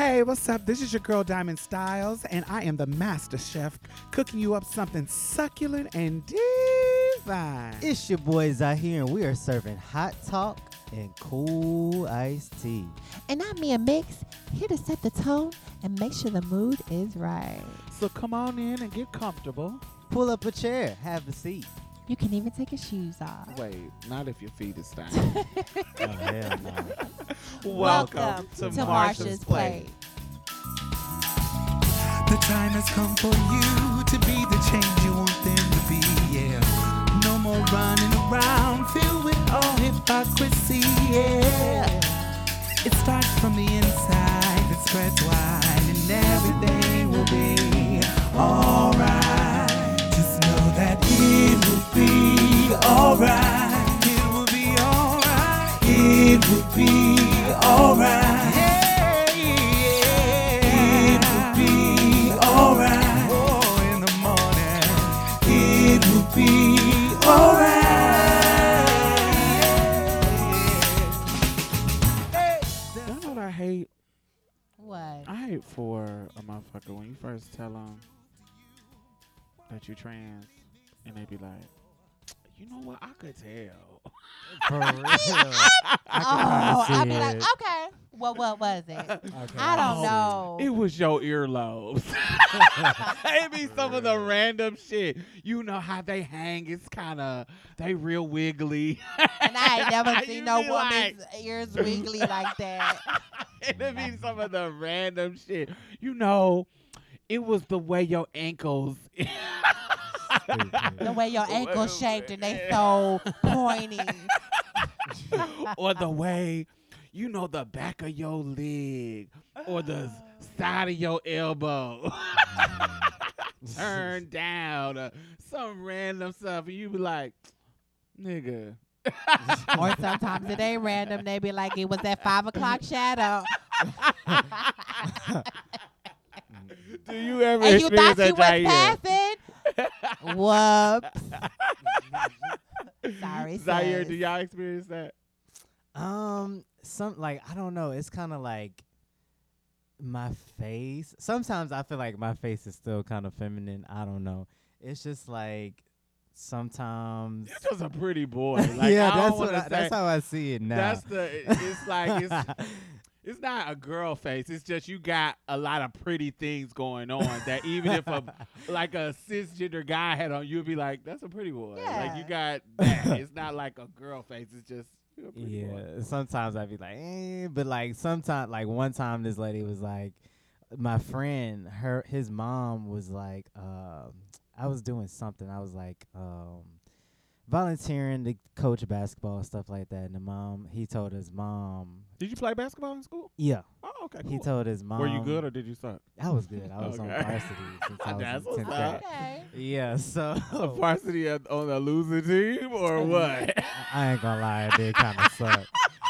Hey, what's up? This is your girl Diamond Styles, and I am the master chef cooking you up something succulent and divine. It's your boys out here, and we are serving hot talk and cool iced tea. And I'm Mia Mix, here to set the tone and make sure the mood is right. So come on in and get comfortable. Pull up a chair, have a seat. You can even take your shoes off. Wait, not if your feet is down. Oh, hell no. Welcome, to, Marsha's Plate. The time has come for you to be the change you want them to be, yeah. No more running around filled with all hypocrisy, yeah. It starts from the inside, it spreads wide, and everything will be alright. Be alright. It will be alright. It will be alright. It will be alright. In the morning. It will be alright. You know what I hate? What? I hate for a motherfucker when you first tell them that you trans, and they be like, you know what? I could tell. For real. oh, I'd be like, okay. Well, what was it? Okay, I don't see know. It was your earlobes. it be some of the random shit. You know how they hang. It's kind of they real wiggly. and I ain't never You seen no be woman's ears wiggly like that. and it be some of the random shit. You know, it was the way your ankles. The way your ankles shaped and they so pointy. or the way, you know, the back of your leg or the side of your elbow turned down or some random stuff. And you be like, nigga. or sometimes it ain't random. They be like, it was that five o'clock shadow. Do you ever and you thought you that, was passing? Whoops. Sorry, Zaire, do y'all experience that? Um, some like I don't know. It's kind of like my face. Sometimes I feel like my face is still kind of feminine. I don't know. It's just like sometimes. You're just a pretty boy. Like, yeah, I that's what. I, that's how I see it now. That's the. It's like it's. It's not a girl face. It's just you got a lot of pretty things going on that even if a like a cisgender guy had on, you'd be like, "That's a pretty boy." Like you got that. it's not like a girl face. It's just you're a pretty boy. Yeah, sometimes I'd be like, eh, but like sometimes, like one time, this lady was like, my friend, her, his mom was like, um, I was doing something. I was like, um, volunteering to coach basketball and stuff like that. And the mom, he told his mom, Did you play basketball in school? yeah, Oh, okay. he told his mom. Were you good or did you suck? I was good. I was on varsity since I was That's in tenth grade. Okay. Yeah, so A varsity on a losing team or what? I ain't gonna lie, it did kind of suck.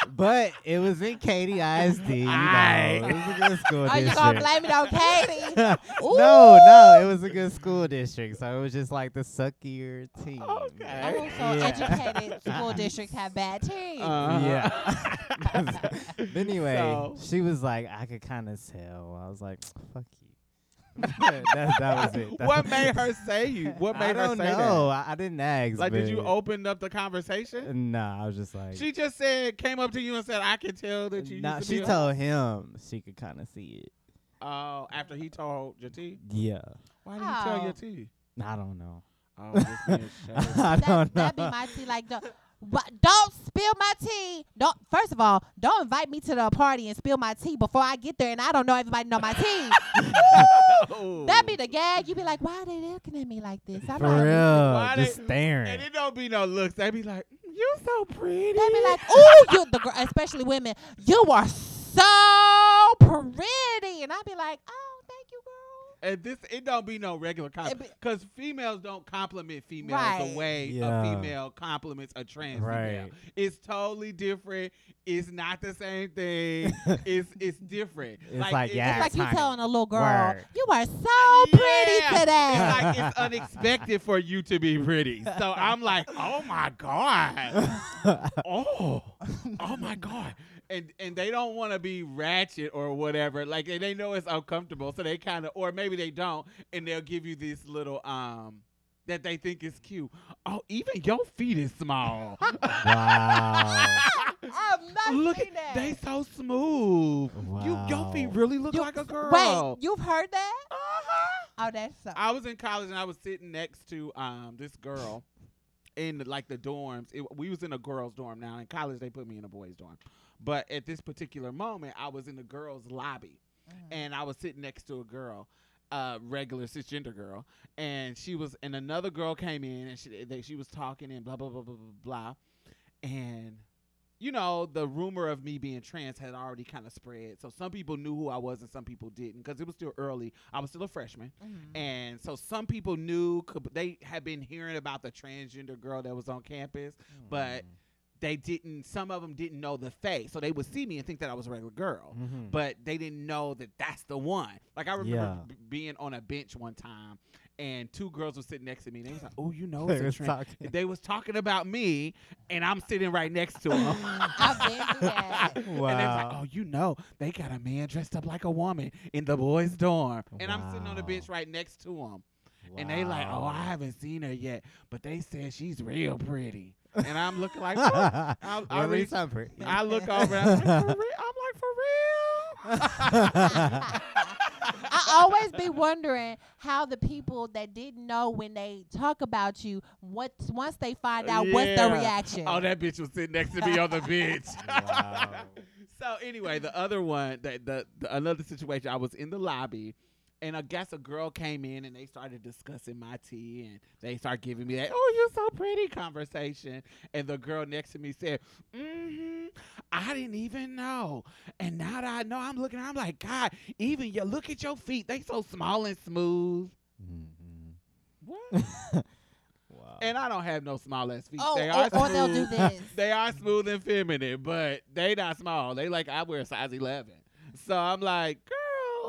But it was in Katy ISD. You know, it was a good school district. Are you district. gonna blame it on Katy? no, no, it was a good school district, so it was just like the suckier team. Okay. Oh, so Yeah. educated school districts have bad teams. Uh-huh. Yeah. but anyway, So- she was like, I could kind of tell. I was like, fuck you. that, that was it. That what was- made her say you? What made I don't her say know. I, I didn't ask. Like, did you but- open up the conversation? Uh, nah, I was just like. She just said, came up to you and said, "I can tell that you." nah, used to she be a-" told him she could kind of see it. Oh, after he told your T. Yeah. Why did he tell How? your T? I don't know. Oh, just being shady. I that, don't know. That'd be my tea. Like, don't, but don't spill my tea. Don't. First of all, don't invite me to the party and spill my tea before I get there, and I don't know everybody know my tea. Oh. That'd be the gag. You'd be like, why are they looking at me like this? I'm For like, real. Why Just they- staring. And it don't be no looks. They be like, "Mm, "You so pretty." They be like, oh, you the girl, especially women, you are so pretty," and I'd be like, "Oh, thank you, girl." And this, it don't be no regular compliment because females don't compliment females Right. the way Yeah. a female compliments a trans female. It's totally different. It's not the same thing. it's it's different. It's like, it- yeah. It's like you honey. telling a little girl, Word. "You are so pretty today." It's like it's unexpected for you to be pretty. So I'm like, oh my god, oh, oh my god. And and they don't want to be ratchet or whatever. Like and they know it's uncomfortable, so they kind of, or maybe they don't, and they'll give you this little um that they think is cute. Oh, even your feet is small. Wow. I'm not look, at, that. they so smooth. You your feet really look You- like a girl. Wait, you've heard that? Uh-huh. Oh, that's so. I was in college and I was sitting next to um this girl in the, like the dorms. It, we was in a girls' dorm. Now in college they put me in a boys' dorm, but at this particular moment I was in the girls' lobby and I was sitting next to a girl, uh, regular cisgender girl, and she was and another girl came in and she they, she was talking and blah blah blah blah blah blah, and. You know, the rumor of me being trans had already kind of spread. So some people knew who I was and some people didn't because it was still early. I was still a freshman. Mhm. And so some people knew, they had been hearing about the transgender girl that was on campus, but they didn't, some of them didn't know the face. So they would see me and think that I was a regular girl, Mhm. but they didn't know that that's the one. Like I remember Yeah. b- being on a bench one time and two girls were sitting next to me and they was like, oh, you know, They it's a was talking- They was talking about me and I'm sitting right next to them. I've been through that. And they was like, oh, you know, they got a man dressed up like a woman in the boys' dorm. And I'm sitting on the bench right next to him. And they like, oh, I haven't seen her yet, but they said she's real pretty. And I'm looking like, "What?" I, I, Really reach- sound pretty. I look over, and I'm like, for real? I'm like, for real? I always be wondering how the people that didn't know when they talk about you, what once they find out, what's Yeah. the reaction? Oh, that bitch was sitting next to me on the bench. Wow. so anyway, the other one, the, the, the another situation, I was in the lobby, and I guess a girl came in and they started discussing my tea, and they started giving me that "Oh, you're so pretty" conversation. And the girl next to me said, "Mm-hmm, I didn't even know, and now that I know, I'm looking, I'm like, God, even you look at your feet, they so small and smooth." Mhm. What? Wow. and I don't have no small ass feet. oh, they or, are or they'll do smooth. this. They are smooth and feminine, but they not small. They like I wear a size eleven. So I'm like, girl.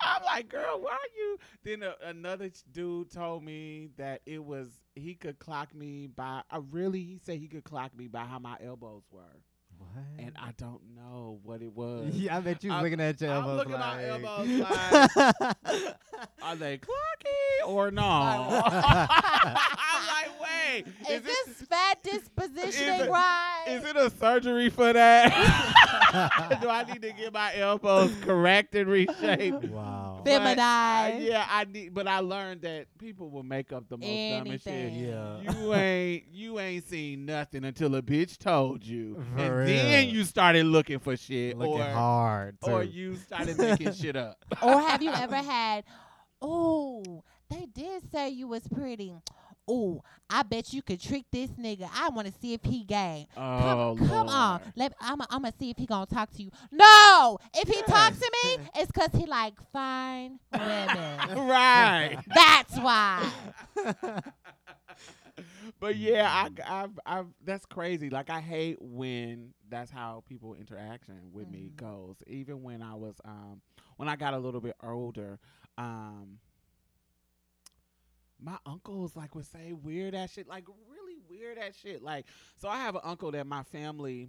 I'm like, girl, why are you? Then a, another dude told me that it was he could clock me by. I really he said he could clock me by how my elbows were, what? and I don't know what it was. yeah, I bet you was I'm- looking at your I'm elbows looking at my like. Are they clocky or no? I'm like, wait, Is this fat dispositioning it- right? Is it a surgery for that? Do I need to get my elbows correct and reshaped? wow. But, uh, Feminized. yeah, I need, but I learned that people will make up the most dumbest shit. Yeah. You ain't, you ain't seen nothing until a bitch told you, For and then you started looking for shit, Looking or hard. or you started making shit up. or have you ever had, oh, they did say you was pretty. Oh, I bet you could trick this nigga. I want to see if he gay. Oh, Come, come on. Let I'm I'm gonna see if he gonna talk to you. No, if he talks to me, it's cause he like fine women. right. That's why. but yeah, I, I've, I've, that's crazy. Like I hate when that's how people interaction with me Mhm. goes. Even when I was, um, when I got a little bit older, um, my uncles like would say weird ass shit, like really weird ass shit. Like, so I have an uncle that my family,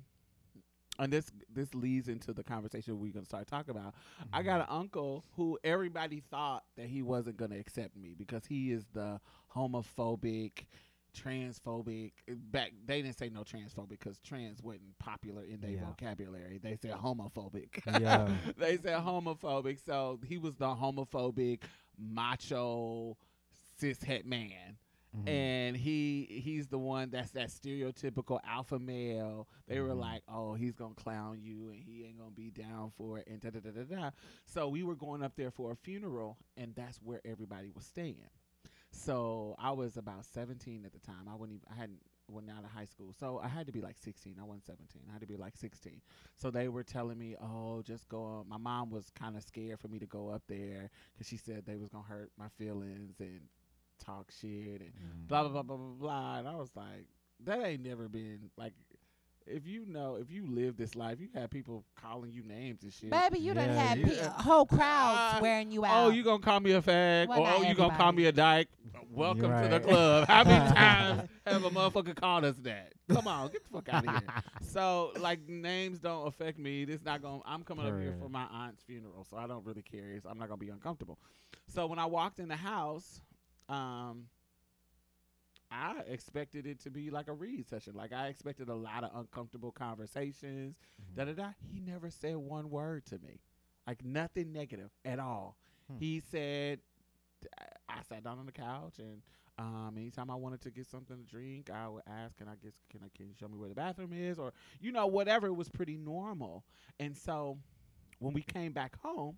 and this this leads into the conversation we're gonna start talking about. I got an uncle who everybody thought that he wasn't gonna accept me because he is the homophobic, transphobic. Back they didn't say no transphobic because trans wasn't popular in their Yeah. vocabulary. They said homophobic. Yeah. they said homophobic. So he was the homophobic, macho, cis het man Mhm. and he he's the one that's that stereotypical alpha male. They were Mhm. like, "Oh, he's gonna clown you, and he ain't gonna be down for it," and da da da da da. So we were going up there for a funeral, and that's where everybody was staying. So I was about 17 at the time. I wouldn't even, I hadn't went out of high school, so I had to be like 16. I wasn't 17. I had to be like 16. So they were telling me, "Oh, just go." On. My mom was kind of scared for me to go up there because she said they was gonna hurt my feelings and talk shit and Mhm. blah blah blah blah blah blah. And I was like, that ain't never been like if you know, if you live this life, you have people calling you names and shit. Baby, you done Yeah, had you- pe- whole crowds Uh, swearing you out. Oh, out. you gonna call me a fag? Well, or not oh, you gonna call me a dyke? Welcome to the club. How many times have a motherfucker called us that? Come on, get the fuck out of here. So like names don't affect me. This not going to I'm coming up here for my aunt's funeral, so I don't really care. It's- I'm not gonna be uncomfortable. So when I walked in the house, um I expected it to be like a read session. Like I expected a lot of uncomfortable conversations. Mm-hmm. Da da da. He never said one word to me, like nothing negative at all. Hmm. He said, I sat down on the couch and um, anytime I wanted to get something to drink, I would ask, "Can I get? Can I? Can you show me where the bathroom is?" Or you know, whatever. It was pretty normal. And so, when we came back home,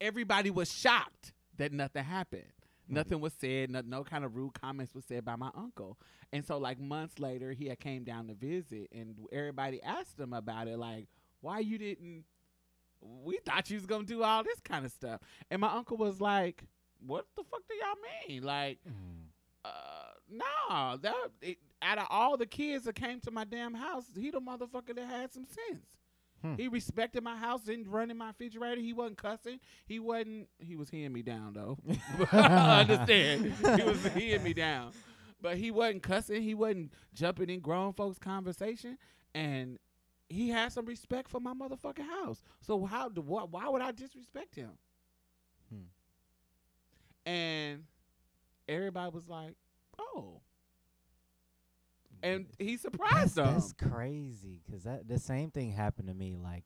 everybody was shocked that nothing happened. Nothing was said. No, no kind of rude comments was said by my uncle. And so, like months later, he had came down to visit, and everybody asked him about it, like, "Why you didn't? We thought you was gonna do all this kind of stuff." And my uncle was like, "What the fuck do y'all mean? Like, Mm. uh, nah, that it, out of all the kids that came to my damn house, he the motherfucker that had some sense. Hmm. He respected my house, didn't run in my refrigerator. He wasn't cussing. He wasn't. He was hearing me down though. I understand. He was hearing me down, but he wasn't cussing. He wasn't jumping in grown folks' conversation, and he had some respect for my motherfucking house. So how? do Why, why would I disrespect him? Hmm. And everybody was like, "Oh." And he That's, surprised them. that's crazy because that the same thing happened to me. Like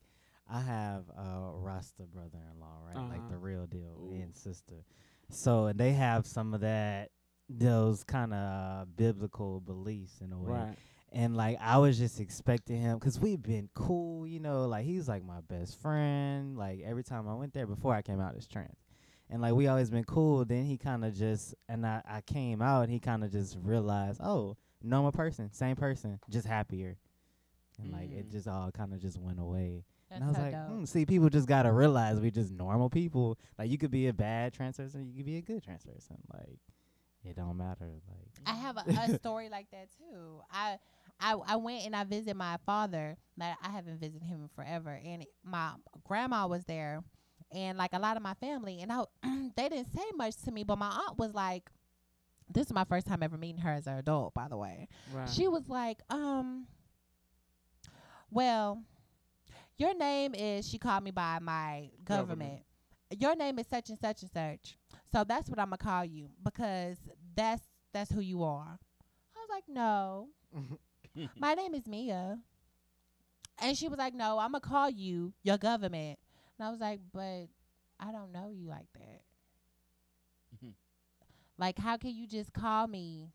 I have a Rasta brother-in-law, right? Like the Uh-huh. real deal Ooh. and sister. So and they have some of that those kind of biblical beliefs in a way. Right. And like I was just expecting him because we've been cool, you know. Like he's like my best friend. Like every time I went there before I came out as trans, and like we always been cool. Then he kind of just and I I came out. He kind of just realized, oh, normal person, same person, just happier, and like it Mm. just all kind of just went away. That's and I was like, hmm, see, people just gotta realize we just normal people. Like you could be a bad trans person, you could be a good trans person. Like it don't matter. Like I have a, a story like that too. I, I I went and I visited my father. Like I haven't visited him in forever, and my grandma was there, and like a lot of my family, and I they didn't say much to me, but my aunt was like, "This is my first time ever meeting her as an adult, by the way." Right. She was like, um, well, your name is, she called me by my government. Government. Your name is such and such and such. So that's what I'm going to call you because that's that's who you are. I was like, no, my name is Mia. And she was like, no, I'm going to call you your government. And I was like, but I don't know you like that. Like, how can you just call me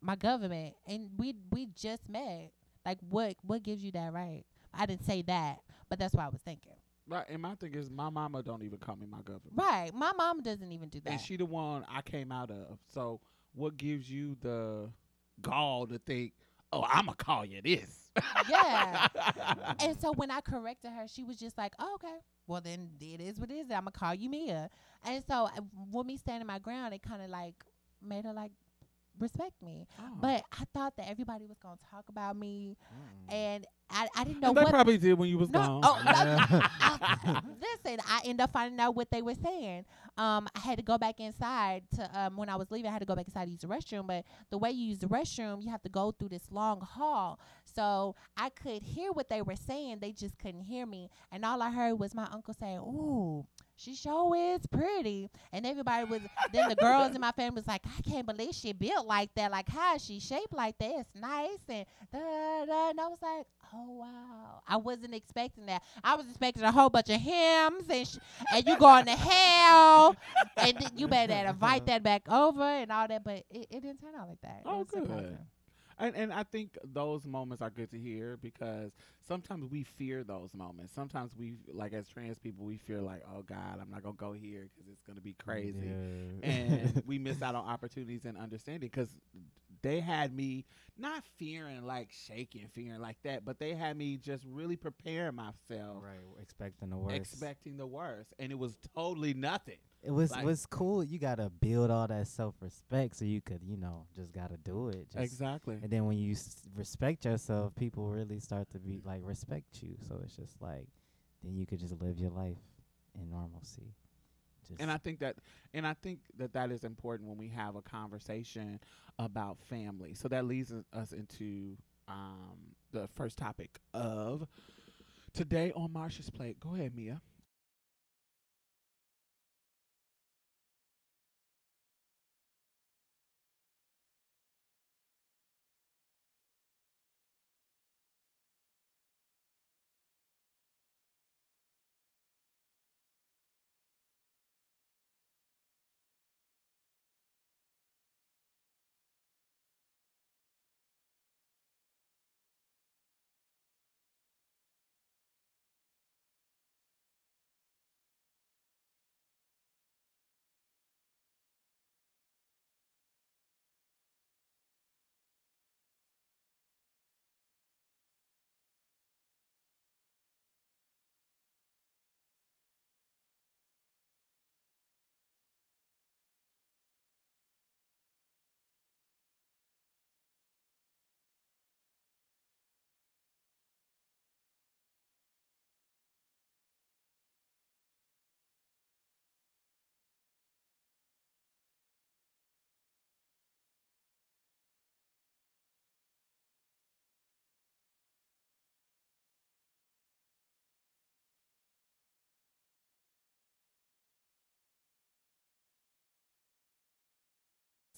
my government and we we just met like what what gives you that right i didn't say that but that's what i was thinking Right. And my thing is, my mama don't even call me my government. right my mom doesn't even do that And she the one I came out of. So what gives you the gall to think, oh, I'ma call you this? Yeah. and so when i corrected her she was just like oh, okay well then it is what it is i'm gonna call you mia. And so uh, with me standing my ground it kind of like made her like respect me Oh. but i thought that everybody was gonna talk about me mm. and i, I didn't know And they what probably did when you was No, gone. oh, no, I, listen, I end up finding out what they were saying. Um, I had to go back inside to um when I was leaving. I had to go back inside to use the restroom. But the way you use the restroom, you have to go through this long hall. So I could hear what they were saying. They just couldn't hear me. And all I heard was my uncle saying, "Ooh." She sure is pretty, and everybody was. then the girls in my family was like, "I can't believe she built like that. Like, how is she shaped like that? It's nice." And da da. da. And I was like, "Oh wow!" I wasn't expecting that. I was expecting a whole bunch of hymns and sh- and you going to hell, and you better invite that back over and all that. But it, it didn't turn out like that. Oh, good. surprising. And, and I think those moments are good to hear because sometimes we fear those moments. Sometimes we, like as trans people, we fear like, oh God, I'm not gonna go here because it's gonna be crazy, Yeah. and we miss out on opportunities and understanding. Because they had me not fearing like shaking, fearing like that, but they had me just really preparing myself, Right, expecting the worst. expecting the worst, and it was totally nothing. It was like- was cool. You gotta build all that self respect so you could, you know, just gotta do it. Just, exactly. And then when you s- respect yourself, people really start to be like respect you. So it's just like then you could just live your life in normalcy. Just And I think that, and I think that that is important when we have a conversation about family. So that leads us- us into um, the first topic of today on Marsha's plate. Go ahead, Mia.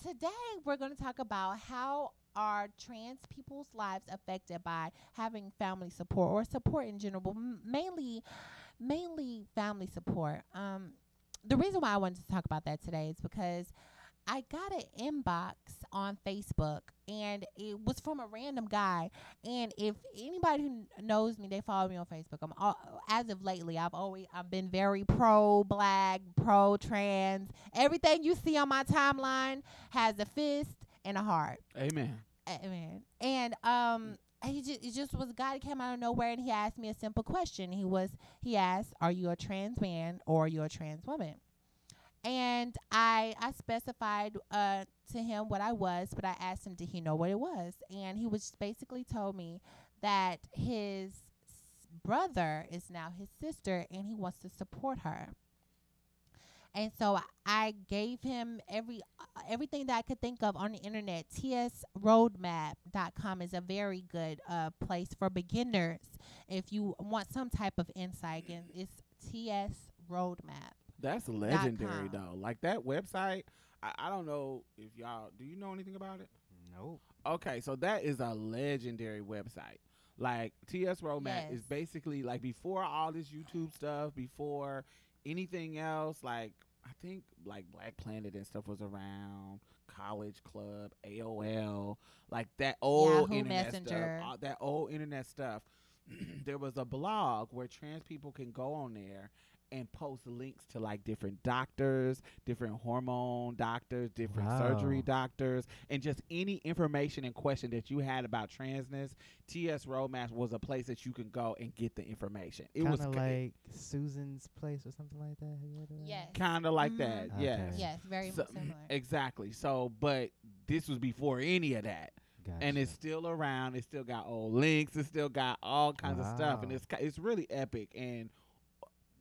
Today, we're going to talk about how are trans people's lives affected by having family support or support in general, m- mainly, mainly family support. Um, the reason why I wanted to talk about that today is because I got an inbox on Facebook and it was from a random guy. And if anybody who knows me, they follow me on Facebook. I'm all, as of lately, I've always I've been very pro black, pro trans. Everything you see on my timeline has a fist and a heart. Amen. Amen. And um he just it just was a guy that came out of nowhere and he asked me a simple question. He was he asked, Are you a trans man or are you a trans woman? And I I specified uh to him what I was, but I asked him did he know what it was? And he was basically told me that his brother is now his sister and he wants to support her. And so I gave him every uh, everything that I could think of on the internet. tsroadmap.com is a very good uh, place for beginners if you want some type of insight. And it's TS Roadmap. That's legendary com. though. Like that website. I, I don't know if y'all do you know anything about it? nope. Okay, so that is a legendary website. Like TS Roadmap is basically like before all this YouTube stuff, before anything else. Like I think like Black Planet and stuff was around, College Club, AOL, like that old Yahoo internet Messenger. stuff. all that old internet stuff. there was a blog where trans people can go on there and post links to like different doctors, different hormone doctors, different surgery doctors, and just any information and question that you had about transness. TS Roadmaps was a place that you can go and get the information. It was Kind of ki- like Susan's place or something like that. Have you heard of that? Yes. kind of like Mhm. that. Okay. Yes. Yes, very So- similar. Exactly. So, but this was before any of that, Gotcha. and it's still around. It still got old links. It still got all kinds of stuff, and it's it's really epic and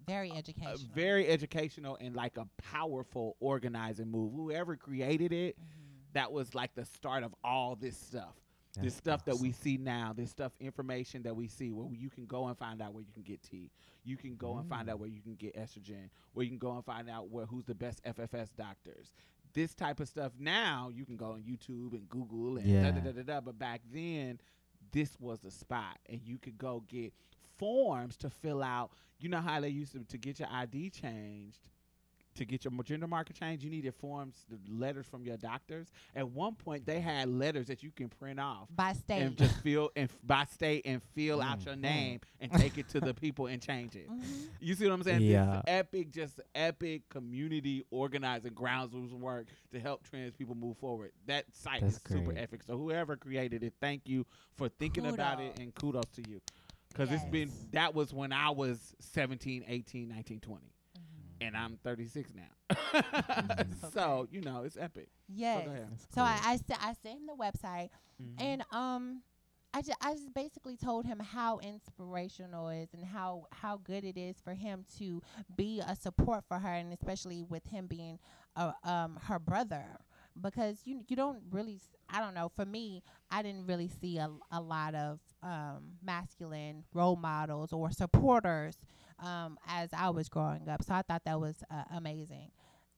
very uh, educational. very educational and like a powerful organizing move. Whoever created it, Mhm. that was like the start of all this stuff. this That's stuff that we see now, this stuff, information that we see, where you can go and find out where you can get tea, you can go and find Mm. out where you can get estrogen, where you can go and find out where who's the best FFS doctors. This type of stuff now you can go on YouTube and Google and da da da da da. But back then, this was the spot, and you could go get forms to fill out. You know how they used to to get your ID changed. to get your gender marker changed, you needed forms, the letters from your doctors. At one point, they had letters that you can print off by state. and just fill and f- by state and fill out Mm, your mm. name and take it to the people and change it. Mhm. You see what I'm saying? Yeah. This epic, just epic community organizing grounds rules work to help trans people move forward. That site That's is super epic. So whoever created it, thank you for thinking about it and kudos to you. Because it's been that was when I was 17, 18, 19, 20. Mhm. And I'm 36 now. Mhm. so, you know, it's epic. Yes. ahead. That's So I cool. I, I sent him the website Mm-hmm. and um I just, I just basically told him how inspirational it is and how how good it is for him to be a support for her and especially with him being uh, um her brother because you you don't really I don't know for me I didn't really see a, a lot of um masculine role models or supporters um as I was growing up. So I thought that was uh, amazing.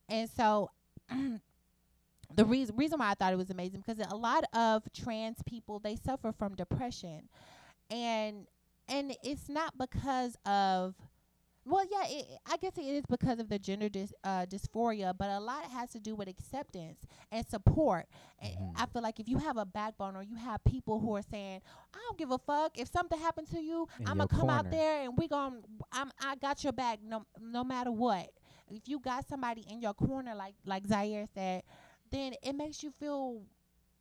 And so the reason reason why I thought it was amazing because a lot of trans people they suffer from depression, and and it's not because of well yeah it, I guess it is because of the gender dys, uh, dysphoria, but a lot has to do with acceptance and support. And Mhm. I feel like if you have a backbone or you have people who are saying I don't give a fuck if something happened to you, In I'm gonna come out there and we gonna, I'm I got your back no no matter what. If you got somebody in your corner like like Zaire said, then it makes you feel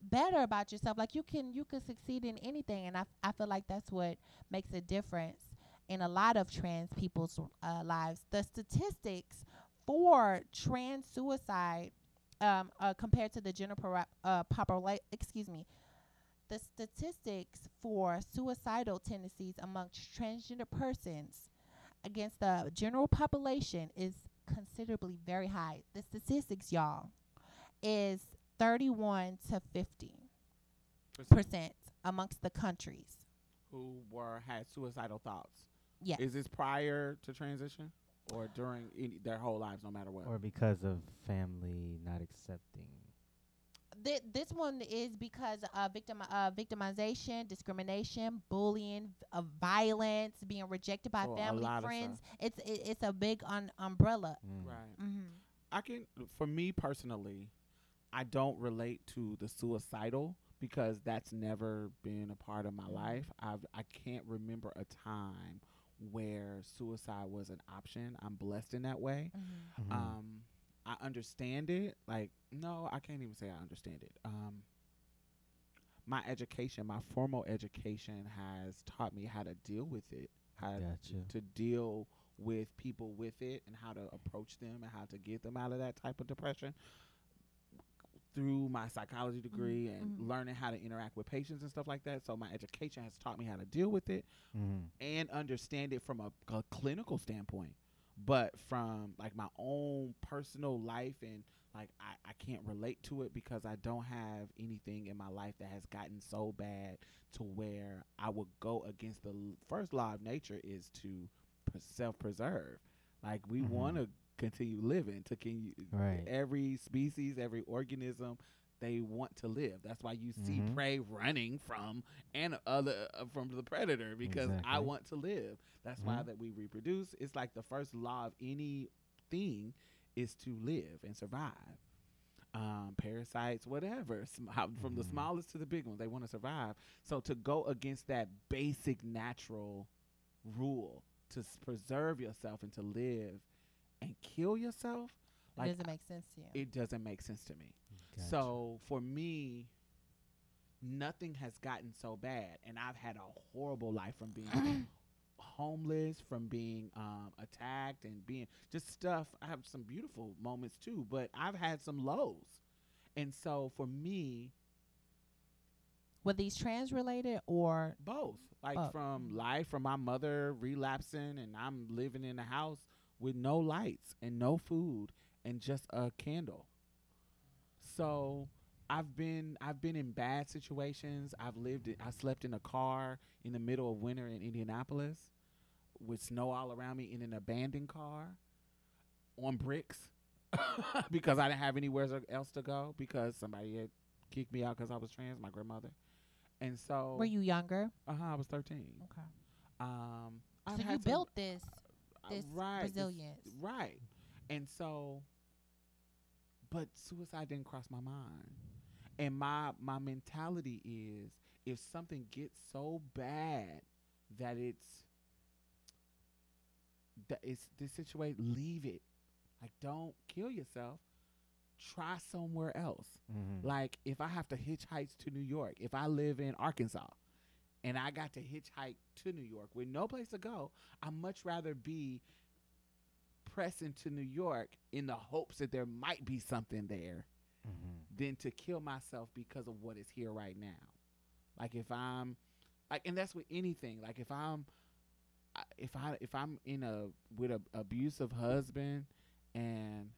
better about yourself. Like you can you can succeed in anything, and I I feel like that's what makes a difference in a lot of trans people's uh, lives. The statistics for trans suicide um, uh, compared to the general uh, population, excuse me, the statistics for suicidal tendencies amongst transgender persons against the general population is considerably very high. The statistics, y'all, is 31 to 50 percent amongst the countries. Who were had suicidal thoughts. Yes. Is this prior to transition or during any, their whole lives, no matter what? or because of family not accepting. Th- this one is because of victim uh, victimization, discrimination, bullying, uh, violence, being rejected by So a family, lot friends. It's it, it's a big un- umbrella. Mm. right. Mm-hmm. I can, for me personally, I don't relate to the suicidal because that's never been a part of my life. I've I can't remember a time where suicide was an option. I'm blessed in that way. Mm-hmm. Mhm. Um, I understand it. Like, no, I can't even say I understand it. Um, my education, my formal education, has taught me how to deal with it, how Gotcha. to deal with people with it, and how to approach them, and how to get them out of that type of depression. Through my psychology degree and mhm. learning how to interact with patients and stuff like that, so my education has taught me how to deal with it Mhm. and understand it from a, a clinical standpoint but from like my own personal life and like I, I can't relate to it because i don't have anything in my life that has gotten so bad to where i would go against the l- first law of nature is to pr- self-preserve like we Mhm. want to continue living to can Right. every species every organism they want to live that's why you see Mhm. prey running from and other uh, from the predator because i want to live that's why Mhm. that we reproduce it's like the first law of any thing is to live and survive um, parasites whatever sm- from the Mhm. smallest to the big ones they want to survive so to go against that basic natural rule to s- preserve yourself and to live and kill yourself it doesn't make sense to you. it doesn't make sense to me Gotcha. so for me, nothing has gotten so bad, and I've had a horrible life from being homeless, from being um, attacked, and being just stuff. I have some beautiful moments too, but I've had some lows, and so for me, Were these trans related or both like Oh. from life, from my mother relapsing, and I'm living in a house with no lights and no food and just a candle. So I've been I've been in bad situations. I've lived in, I slept in a car in the middle of winter in Indianapolis with snow all around me in an abandoned car on bricks because I didn't have anywhere else to go because somebody had kicked me out because I was trans, my grandmother. And so were you younger? uh-huh, I was 13. Okay. Um, I've so you some- built this this right, this- resilience. right. And so, but suicide didn't cross my mind. And my my mentality is if something gets so bad that it's that it's this situation, leave it. Like don't kill yourself. Try somewhere else. Mhm. Like if I have to hitchhike to New York, if I live in Arkansas and I got to hitchhike to New York with no place to go, I'd much rather be pressing to New York in the hopes that there might be something there Mhm. than to kill myself because of what is here right now. Like if I'm like and that's with anything. Like if I'm if I if I'm in a with a abusive husband and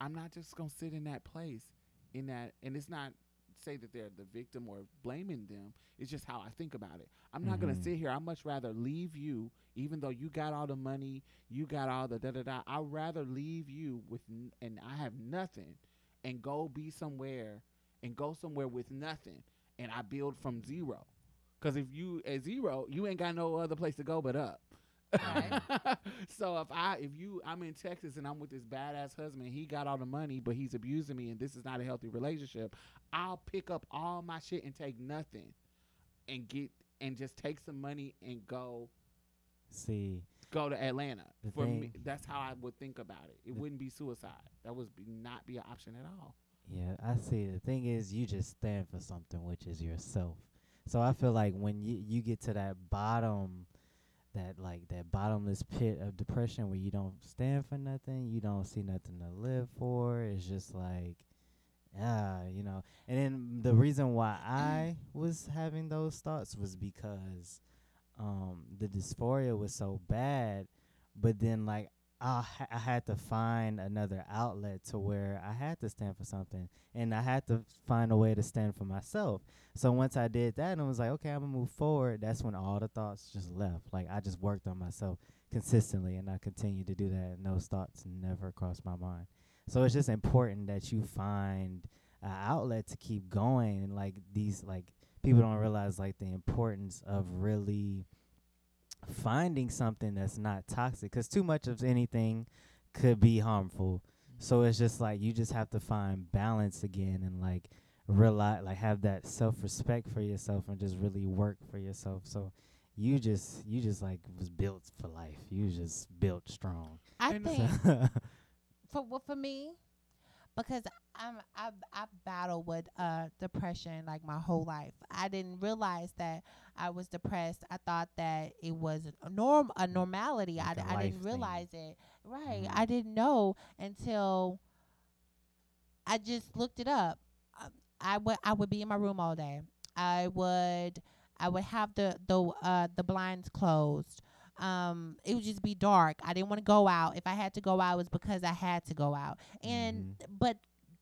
I'm not just to sit in that place in that and it's not say that they're the victim or blaming them. It's just how I think about it. I'm not going Mhm. to sit here. I'd much rather leave you even though you got all the money, you got all the da da da. I'd rather leave you with n- and I have nothing and go be somewhere and go somewhere with nothing and I build from zero. Cuz if you at zero, you ain't got no other place to go but up. so if I if you I'm in Texas and I'm with this badass husband, he got all the money, but he's abusing me and this is not a healthy relationship, I'll pick up all my shit and take nothing and get and just take some money and go See, go to Atlanta. The For me, that's how I would think about it. It wouldn't be suicide. That would be not be an option at all. yeah, I see. The thing is, you just stand for something, which is yourself. So I feel like when you you get to that bottom, that like that bottomless pit of depression where you don't stand for nothing, you don't see nothing to live for. It's just like, yeah, you know. And then the reason why I was having those thoughts was because um the dysphoria was so bad, but then like I I had to find another outlet to where I had to stand for something, and I had to find a way to stand for myself. So once I did that, and was like, okay, I'm gonna move forward. That's when all the thoughts just left. Like I just worked on myself consistently, and I continued to do that. And those thoughts never crossed my mind. So it's just important that you find an outlet to keep going. And like these, like people don't realize like the importance of really finding something that's not toxic because too much of anything could be harmful. So it's just like you just have to find balance again and like realize like have that self-respect for yourself and just really work for yourself. So you just you just like was built for life. You just built strong. I And- think for well, for me, because I'm I I battled with uh depression like my whole life. I didn't realize that I was depressed. I thought that it was a norm a normality. Like I a I didn't thing. realize it. Right. Mhm. I didn't know until I just looked it up. Um, I would I would be in my room all day. I would I would have the the uh the blinds closed. Um, it would just be dark. I didn't want to go out. If I had to go out, it was because I had to go out. And but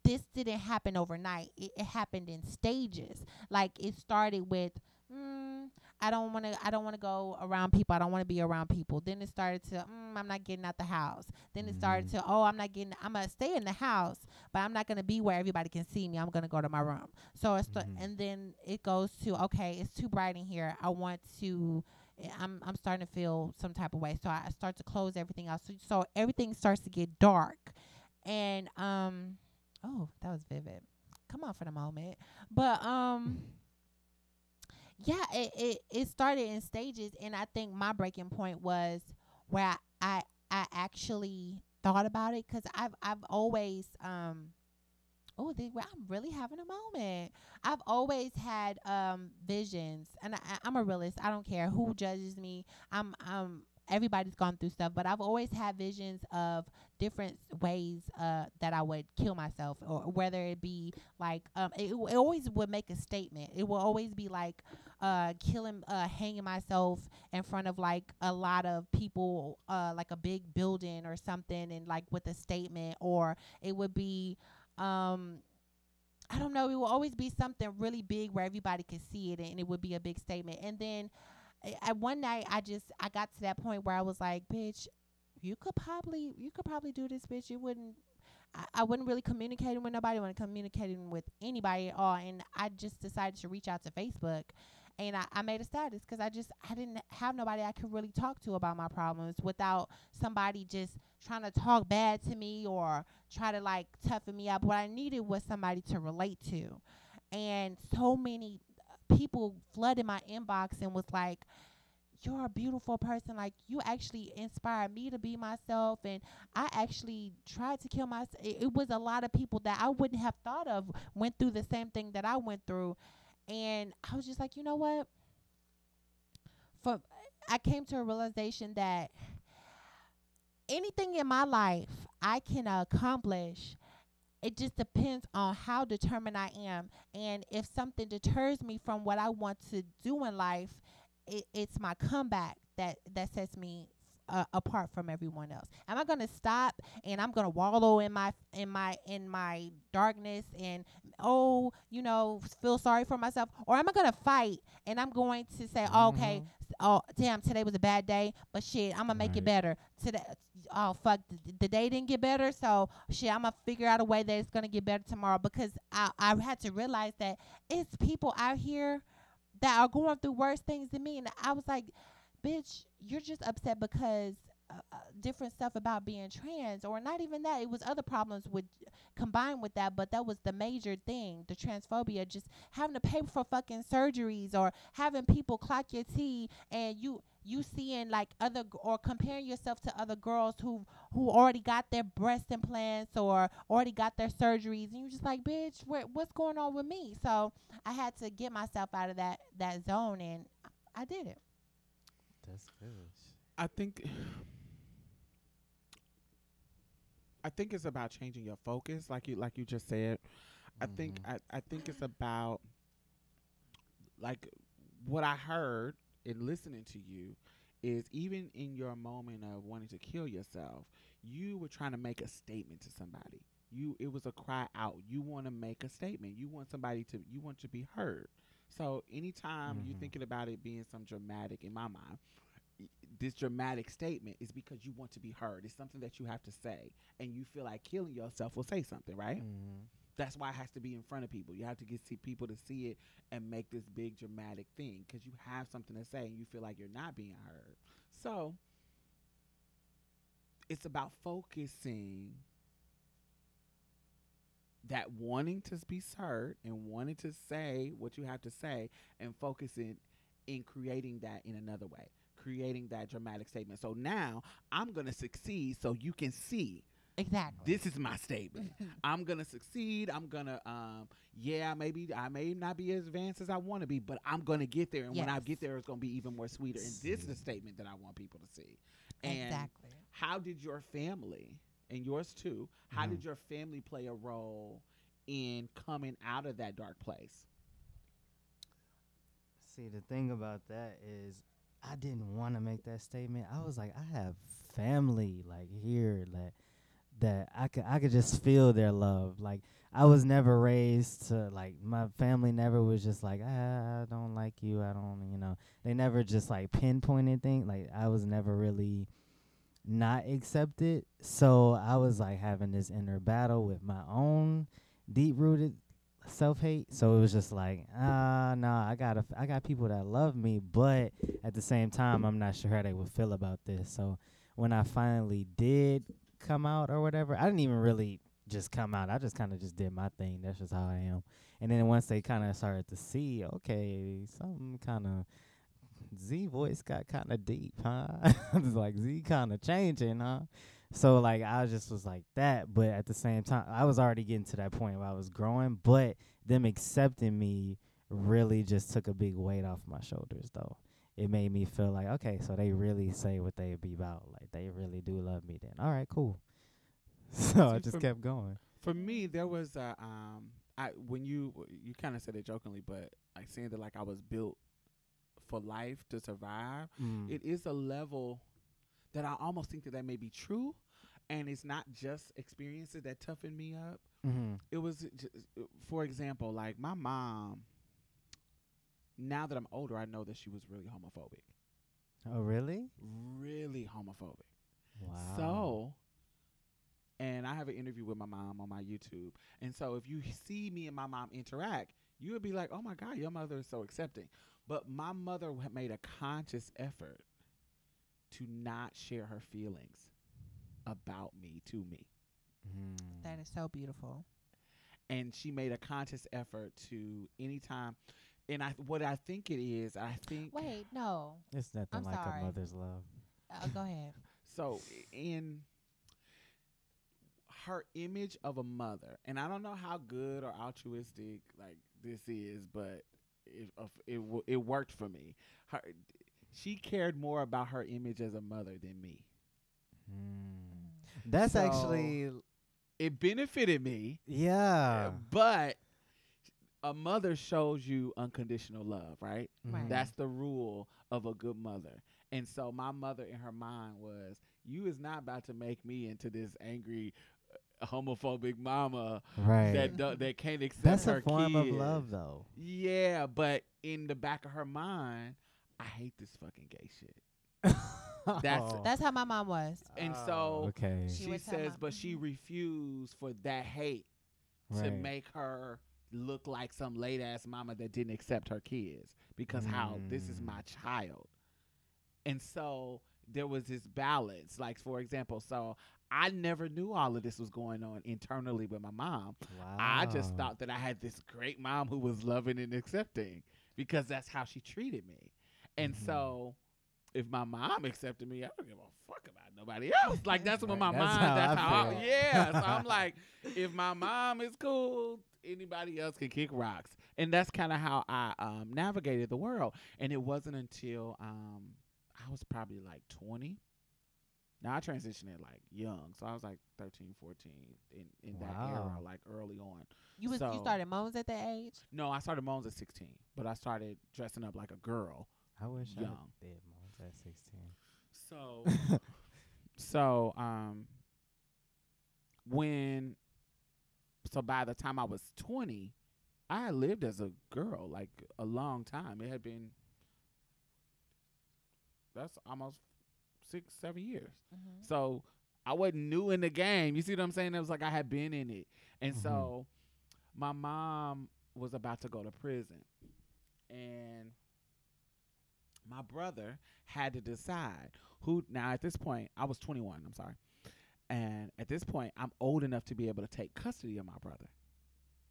this didn't happen overnight. It, it happened in stages. Like it started with, mm, I don't want to. I don't want to go around people. I don't want to be around people. Then it started to, mm, I'm not getting out the house. Then it started Mhm. to, oh, I'm not getting. I'm gonna stay in the house, but I'm not gonna be where everybody can see me. I'm gonna go to my room. So it's Mhm. and then it goes to, okay, it's too bright in here. I want to. I'm I'm starting to feel some type of way. So I start to close everything else. So, so everything starts to get dark, and um, oh, that was vivid. Come on for the moment, but um yeah, it, it it started in stages, and I think my breaking point was where I I, I actually thought about it because I've I've always um oh I'm really having a moment. I've always had um visions, and I, I'm a realist. I don't care who judges me. I'm um everybody's gone through stuff, but I've always had visions of different ways uh that I would kill myself, or whether it be like um it, it always would make a statement. It will always be like uh killing uh hanging myself in front of like a lot of people uh like a big building or something and like with a statement or it would be um I don't know, it will always be something really big where everybody can see it and it would be a big statement. And then I- at one night I just I got to that point where I was like, bitch, you could probably you could probably do this, bitch. You wouldn't I, I wasn't really communicating with nobody, I wasn't communicating with anybody at all. And I just decided to reach out to Facebook and I, I made a status because I just I didn't have nobody I could really talk to about my problems without somebody just trying to talk bad to me or try to like toughen me up. What I needed was somebody to relate to, and so many uh, people flooded my inbox and was like you're a beautiful person. Like you actually inspired me to be myself. And i actually tried to kill myself it, it was a lot of people that i wouldn't have thought of went through the same thing that i went through and i was just like you know what for i came to a realization that anything in my life i can accomplish it just depends on how determined I am. And if something deters me from what I want to do in life, it, it's my comeback that, that sets me uh, apart from everyone else. Am I going to stop and I'm going to wallow in my in my in my darkness and oh, you know, feel sorry for myself or am I going to fight and I'm going to say, oh, "Okay, oh, damn, today was a bad day, but shit, I'm going to make it better." Today oh fuck the, the day didn't get better so shit i'm gonna figure out a way that it's gonna get better tomorrow because i i had to realize that it's people out here that are going through worse things than me and i was like bitch you're just upset because uh, uh, different stuff about being trans or not even that it was other problems with combined with that but that was the major thing the transphobia just having to pay for fucking surgeries or having people clock your tea and you you seeing like other g- or comparing yourself to other girls who who already got their breast implants or already got their surgeries and you're just like bitch what what's going on with me? So i had to get myself out of that that zone and i did it That's good. I think I think it's about changing your focus, like you like you just said. I think Mhm. I, I think it's about like what I heard in listening to you is even in your moment of wanting to kill yourself, you were trying to make a statement to somebody. You it was a cry out. You want to make a statement. You want somebody to you want to be heard. So anytime you're Mhm. thinking about it being some dramatic in my mind, this dramatic statement is because you want to be heard. It's something that you have to say, and you feel like killing yourself will say something, right? Mhm. That's why it has to be in front of people. You have to get see people to see it and make this big dramatic thing because you have something to say and you feel like you're not being heard. So it's about focusing that wanting to be heard and wanting to say what you have to say and focusing in creating that in another way, creating that dramatic statement. So now I'm going to succeed so you can see exactly this is my statement. I'm gonna succeed. I'm gonna, um, yeah, maybe I may not be as advanced as I want to be, but I'm gonna get there. And when I get there, it's gonna be even more sweeter. And this is the statement that I want people to see. And exactly how did your family and yours too? How Mhm. did your family play a role in coming out of that dark place? See, the thing about that is, I didn't want to make that statement. I was like, I have family like here that that I could I could just feel their love. Like I was never raised to like my family never was just like ah, I don't like you. I don't you know. They never just like pinpointed things. Like I was never really not accept it. So I was like having this inner battle with my own deep rooted self hate. So it was just like, ah, nah, I got I got people that love me, but at the same time, I'm not sure how they would feel about this. So when I finally did come out or whatever, I didn't even really just come out. I just kind of just did my thing. That's just how I am. And then once they kind of started to see, okay, something kind of Z voice got kind of deep, huh? it's like Z kind of changing, huh? So like I just was like that, but at the same time, I was already getting to that point where I was growing, but them accepting me really just took a big weight off my shoulders though. It made me feel like, okay, so they really say what they be about. Like they really do love me then. All right, cool. So I just kept going. For me, there was a um, I when you you kind of said it jokingly, but like saying that like I was built for life to survive. Mm. it is a level that I almost think that that may be true, and it's not just experiences that toughen me up. mm-hmm. It was, for example, like my mom. Now that I'm older, I know that she was really homophobic, Oh really? really homophobic. Wow. So, and I have an interview with my mom on my YouTube, and so if you see me and my mom interact, you would be like, "Oh my God, your mother is so accepting." But my mother made a conscious effort to not share her feelings about me to me. Mm. That is so beautiful. and she made a conscious effort to anytime and I what I think it is, I think Wait, no. It's nothing I'm like sorry. a mother's love. Uh, go ahead. so in her image of a mother, and I don't know how good or altruistic like this is, but it of- it it worked for me. Her she cared more about her image as a mother than me. Mm. That's So- actually It benefited me, yeah. but a mother shows you unconditional love, right? Right. That's the rule of a good mother. And so my mother in her mind was, you is not about to make me into this angry homophobic mama right. that do, that can't accept That's her a form of love, though. Yeah, but in the back of her mind, I hate this fucking gay shit. That's- Oh. That's how my mom was. And Oh, so okay, She She says, but she refused for that hate to make her look like some late ass mama that didn't accept her kids because how this is Mm. my child. And so there was this balance. Like for example, so I never knew all of this was going on internally with my mom. wow. I just thought that I had this great mom who was loving and accepting because that's how she treated me. And Mhm. so if my mom accepted me, I don't give a fuck about nobody else. Like that's what Right, my that's mind. how That's I how. I, yeah. So I'm like, if my mom is cool, anybody else can kick rocks. And that's kind of how I um, navigated the world. And it wasn't until um, I was probably like 20. Now I transitioned at like young, so I was like 13, 14 in, in that era, like early on. You was So- you started moans at that age. No, I started Moans at 16, but I started dressing up like a girl. I wish I young. did moms at 16. So, so um, when, so by the time I was 20, I had lived as a girl like a long time. It had been, that's almost six, seven years. Mm-hmm. So I wasn't new in the game. You see what I'm saying? It was like I had been in it. And Mhm. so my mom was about to go to prison. And my brother had to decide who now at this point I was 21, I'm sorry. And at this point I'm old enough to be able to take custody of my brother.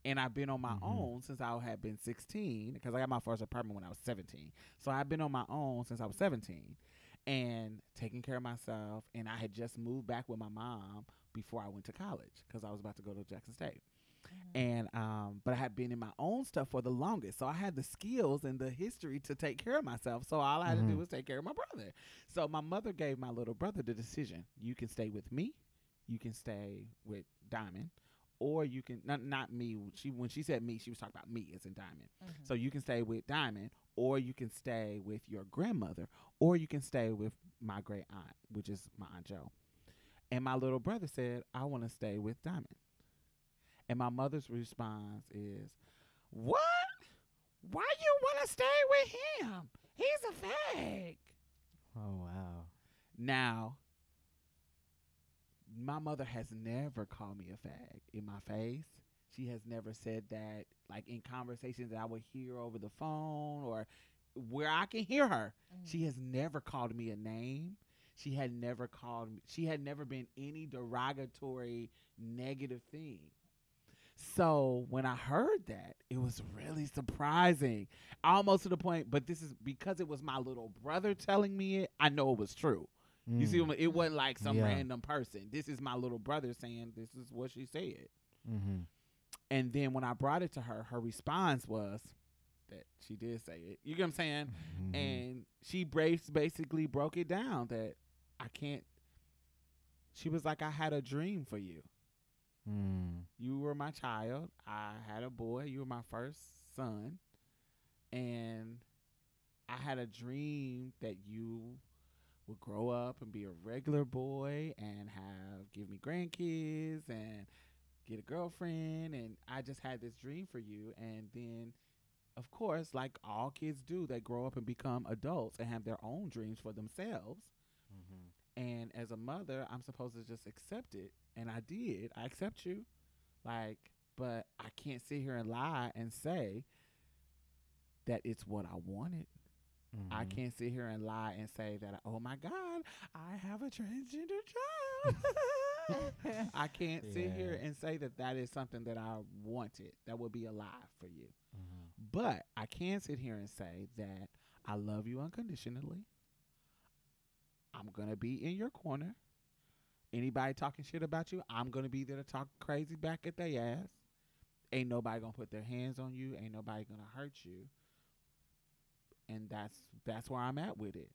And I've been on my Mhm. own since I had been 16 because I got my first apartment when I was 17. So I've been on my own since I was 17 and taking care of myself. And I had just moved back with my mom before I went to college because I was about to go to Jackson State. And um, but I had been in my own stuff for the longest, so I had the skills and the history to take care of myself. So all I had to do Mhm. was take care of my brother. So my mother gave my little brother the decision: you can stay with me, you can stay with Diamond, or you can not not me. She when she said me, she was talking about me as in Diamond. Mm-hmm. So you can stay with Diamond, or you can stay with your grandmother, or you can stay with my great aunt, which is my aunt Joe. And my little brother said, "I want to stay with Diamond." And my mother's response is, "What? Why you want to stay with him? He's a fag." Oh wow. Now, my mother has never called me a fag in my face. She has never said that, like in conversations that I would hear over the phone or where I can hear her. She has never called me a name. She had never called me. She had never been any derogatory, negative thing. So when I heard that, it was really surprising, almost to the point. But this is because it was my little brother telling me it. I know it was true. You see, Mm. what I mean? it wasn't like some Yeah. random person. This is my little brother saying this is what she said. Mm-hmm. And then when I brought it to her, her response was that she did say it. You get what I'm saying? Mm-hmm. And she basically broke it down that I can't. She was like, I had a dream for you. Mm. You were my child. I had a boy. You were my first son. And I had a dream that you would grow up and be a regular boy and have give me grandkids and get a girlfriend and I just had this dream for you and then of course like all kids do they grow up and become adults and have their own dreams for themselves Mm-hmm. and as a mother, I'm supposed to just accept it. And I did. I accept you. Like, but I can't sit here and lie and say that it's what I wanted. I Mhm. can't sit here and lie and say that, oh my God, I have a transgender child. I can't sit here and say that that is something that I wanted. That would be a lie for you. Mhm. But I can sit here and say that I love you unconditionally. I'm going to be in your corner. Anybody talking shit about you, I'm going to be there to talk crazy back at their ass. Ain't nobody going to put their hands on you. Ain't nobody going to hurt you. And that's that's where I'm at with it.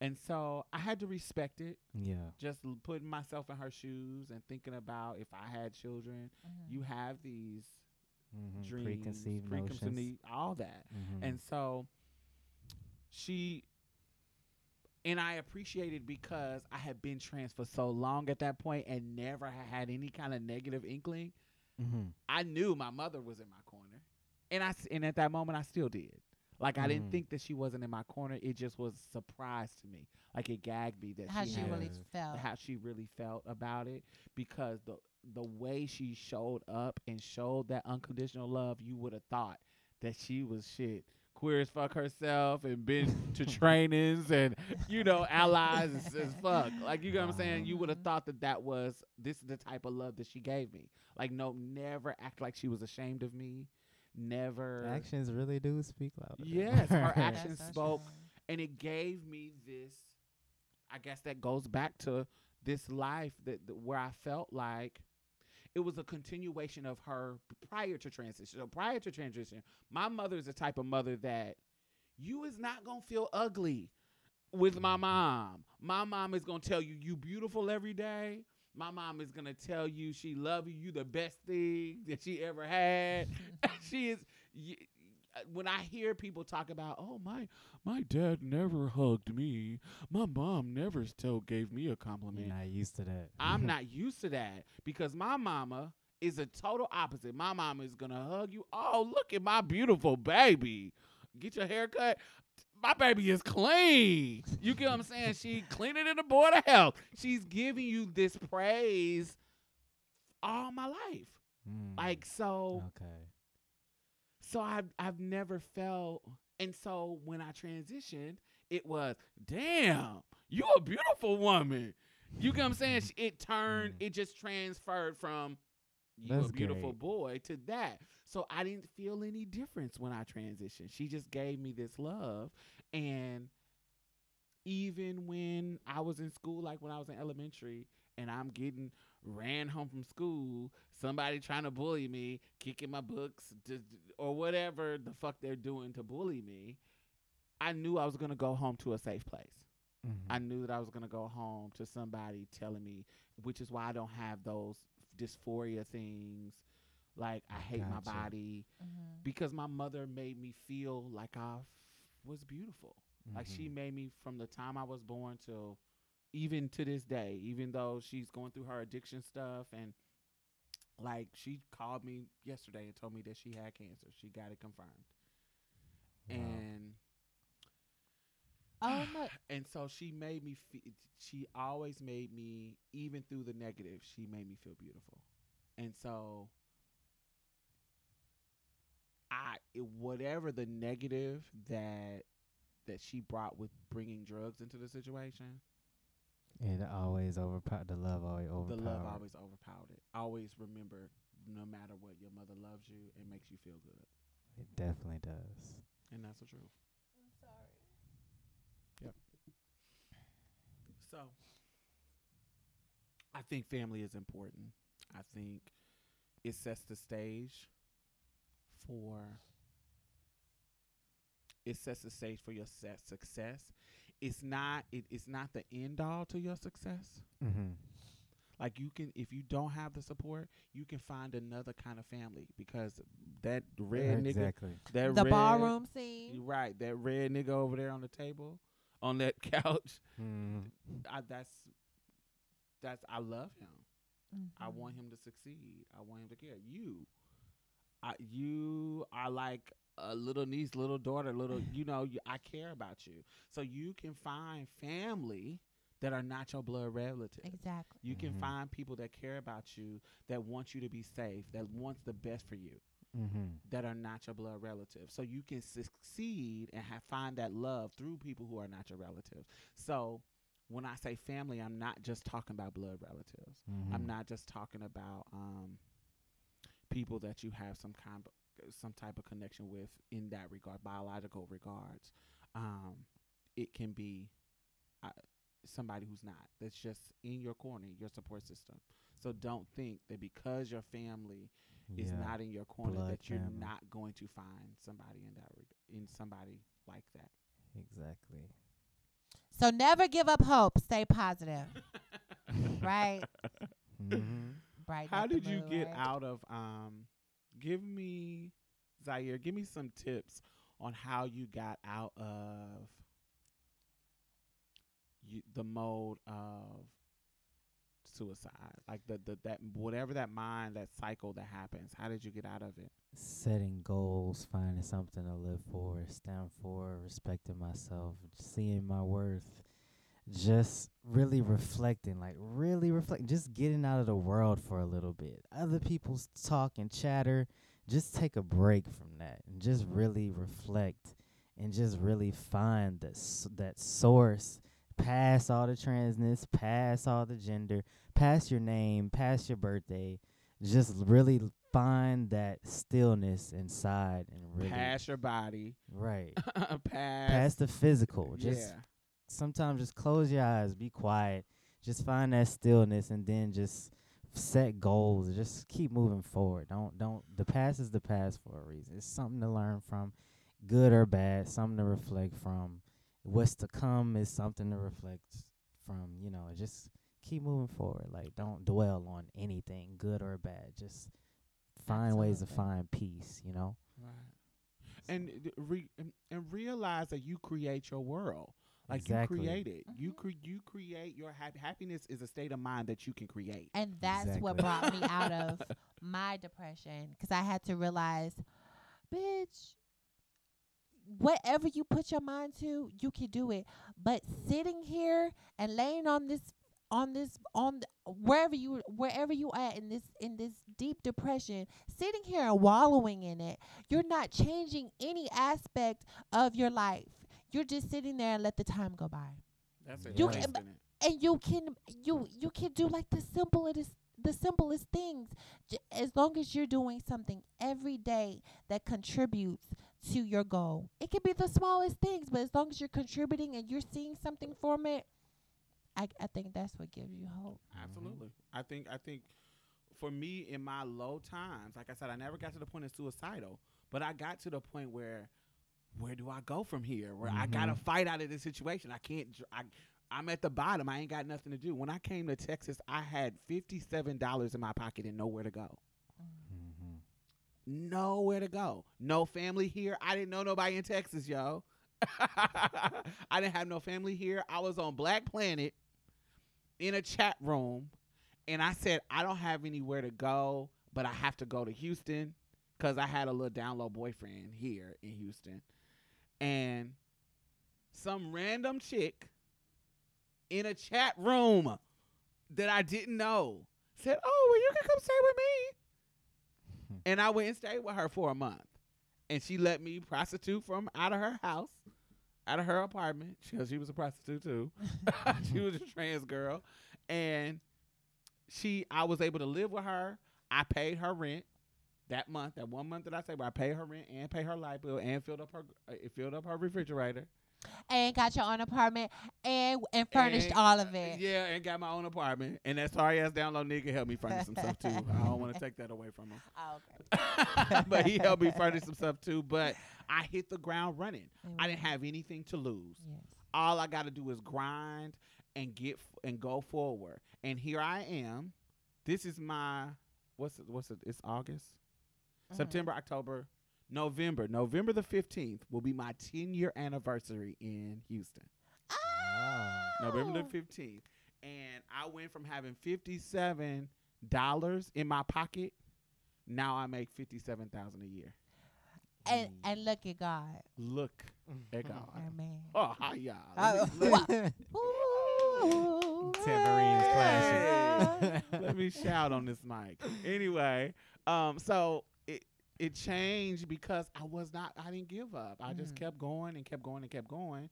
And so I had to respect it, Yeah. just l- putting myself in her shoes and thinking about if I had children, Mhm. you have these Mhm. dreams, Preconceived notions. preconceived, all that. Mhm. And so she and I appreciated because I had been trans for so long at that point and never had any kind of negative inkling. Mhm. I knew my mother was in my corner. And I s- and at that moment I still did. Like I didn't Mhm. think that she wasn't in my corner. It just was a surprise to me. Like it gagged me that How she she had really felt. how she really felt about it because the the way she showed up and showed that unconditional love, you would have thought that she was shit queer as fuck herself and been to trainings and you know allies as, as fuck. Like you know what I'm saying? You would have Mhm. thought that that was this is the type of love that she gave me. Like no, never act like she was ashamed of me. Never. Actions really do speak louder. Yes, her actions so spoke and it gave me this i guess that goes back to this life that, that where i felt like it was a continuation of her prior to transition so prior to transition my mother is the type of mother that you is not gonna feel ugly with my mm-hmm. mom my mom is gonna tell you you beautiful every day my mom is gonna tell you she love you you the best thing that she ever had she is when I hear people talk about, oh my, my dad never hugged me, my mom never still gave me a You're compliment. not used to that. I'm not used to that because my mama is a total opposite. My mama is gonna hug you. Oh, look at my beautiful baby. Get your hair cut. My baby is clean. You get what I'm saying? She cleaner than the board of health. She's giving you this praise all my life. Mm. Like so. Okay. So I've I've never felt, and so when I transitioned, it was damn, you a beautiful woman. You get what I'm saying? It turned, Mm. it just transferred from you That's a beautiful great. boy to that. So I didn't feel any difference when I transitioned. She just gave me this love, and even when I was in school, like when I was in elementary, and I'm getting ran home from school, somebody trying to bully me, kicking my books, or whatever the fuck they're doing to bully me, I knew I was gonna go home to a safe place. Mhm. I knew that I was gonna go home to somebody telling me, which is why I don't have those dysphoria things. Like I hate my Gotcha. body Mhm. because my mother made me feel like I f- was beautiful. Like she Mhm. made me from the time I was born till even to this day, even though she's going through her addiction stuff and like she called me yesterday and told me that she had cancer. She got it confirmed. Wow. And Oh um, uh, my. and so she made me fe- she always made me even through the negative, she made me feel beautiful. And so I it, whatever the negative that that she brought with bringing drugs into the situation, It always overpowered the love. Always overpowered the overpowered. love always overpowered it. Always remember, no matter what, your mother loves you and makes you feel good, It definitely does. and that's the truth. I'm sorry. So, I think family is important. I think it sets the stage for it sets the stage for your se- success. It's not it, it's not the end all to your success. Mm-hmm. Like you can if you don't have the support, you can find another kind of family because that red nigga that The red, ballroom scene. you right, that red nigga over there on the table on that couch Mm. I, that's that's I love him. I Mhm. want him to succeed. I want him to care. You, I, you are like a little niece, little daughter, little. You know, you, I care about you. So you can find family that are not your blood relatives. Exactly. You can Mhm. find people that care about you, that want you to be safe, that wants the best for you. Mm-hmm. that are not your blood relatives. So you can succeed and have, find that love through people who are not your relatives. So when I say family, I'm not just talking about blood relatives. Mm-hmm. I'm not just talking about um, people that you have some kind of, some type of connection with in that regard, biological regards. Um, it can be uh, somebody who's not. That's just in your corner, your support system. So don't think that because your family is Yeah. not in your corner blood that you're family. not going to find somebody in that reg- in somebody like that. exactly. So never give up hope. Stay positive. right? mm-hmm. Right. How did you get out of um give me Zaire, give me some tips on how you got out of you, the mode of suicide. Like the, the that whatever that mind, that cycle that happens. How did you get out of it? Setting goals, finding something to live for, stand for, respecting myself, seeing my worth, just really reflecting, like really reflecting, just getting out of the world for a little bit. Other people's talk and chatter, just take a break from that and just really reflect and just really find that s- that source past all the transness, past all the gender, past your name, past your birthday. Just really find that stillness inside and really Pass your body. right Pass, past the physical. Just yeah. sometimes just close your eyes, be quiet, just find that stillness, and then just set goals. Just keep moving forward. Don't don't. The past is the past for a reason. It's something to learn from, good or bad. Something to reflect from. What's to come is something to reflect from. You know, just keep moving forward. Like don't dwell on anything, good or bad. Just find ways to find peace. You know. Right. And re- and, and realize that you create your world. Like Exactly. you create it. You Mhm. cre- you create your hap- happiness is a state of mind that you can create. And that's what brought me out of my depression because I had to realize, bitch, whatever you put your mind to, you can do it. But sitting here and laying on this on this on th- wherever you wherever you at in this in this deep depression sitting here and wallowing in it you're not changing any aspect of your life you're just sitting there and let the time go by That's it. You can- and you can you you can do like the simplest the simplest things J- as long as you're doing something every day that contributes to your goal it can be the smallest things but as long as you're contributing and you're seeing something from it i i think that's what gives you hope Absolutely. I think I think for me in my low times, like I said, I never got to the point of suicidal, but I got to the point where where do I go from here? Where I got to mm-hmm. fight out of this situation. I can't dr- I I'm at the bottom. I ain't got nothing to do. When I came to Texas, I had $57 in my pocket and nowhere to go. Nowhere to go. No family here. I didn't know nobody in Texas, yo. I didn't have no family here. I was on Black Planet in a chat room, and I said I don't have anywhere to go, but I have to go to Houston because I had a little down low boyfriend here in Houston, and some random chick in a chat room that I didn't know said, "Oh, well, you can come stay with me." And I went and stayed with her for a month, and she let me prostitute from out of her house, out of her apartment, because she was a prostitute too. she was a trans girl, and she, I was able to live with her. I paid her rent that month, that one month that I stayed, where I paid her rent and paid her light bill and filled up her, uh, it filled up her refrigerator. And got your own apartment and and furnished And- all of it Yeah, and got my own apartment. And that sorry ass down low nigga helped me furnish some stuff too. I don't want to take that away from him. oh, okay but he helped me furnish some stuff too. But I hit the ground running. I didn't have anything to lose. yes All I got to do is grind and get f- and go forward. And here I am. This is my what's it, what's it? It's August, Mhm. September, October, November. November the fifteenth will be my ten year anniversary in Houston. Wow. November Oh. the fifteenth, and I went from having fifty seven dollars in my pocket. Now I make fifty seven thousand a year. and and look at God Look at God. Amen. Oh, hi, y'all. Oh, Let me- Ooh, Tambourines clashing. ah. Let me shout on this mic. Anyway, um, so it, changed because I was not. I didn't give up. I just Mhm. kept going and kept going and kept going.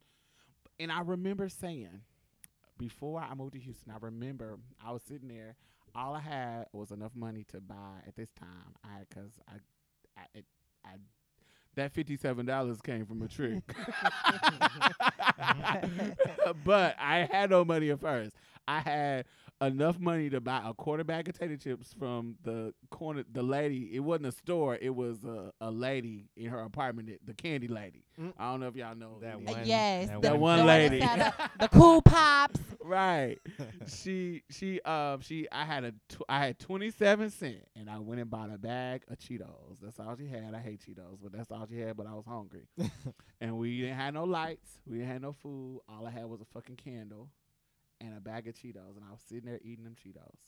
And I remember saying, before I moved to Houston, I remember I was sitting there. All I had was enough money to buy at this time. I because I, I, it, I, that fifty seven dollars came from a trick. but I had no money at first. I had enough money to buy a quarter bag of potato chips from the corner. The lady, it wasn't a store. It was a, a lady in her apartment, the- the candy lady. Mm. I don't know if y'all know That any- Uh, one- yes, that the, That one the lady. that the, the cool pops. right. she she um she I had a tw- I had twenty seven cent and I went and bought a bag of Cheetos. That's all she had. I hate Cheetos, but that's all she had. But I was hungry, and we didn't have no lights. We didn't have no food. All I had was a fucking candle and a bag of Cheetos, and I was sitting there eating them Cheetos.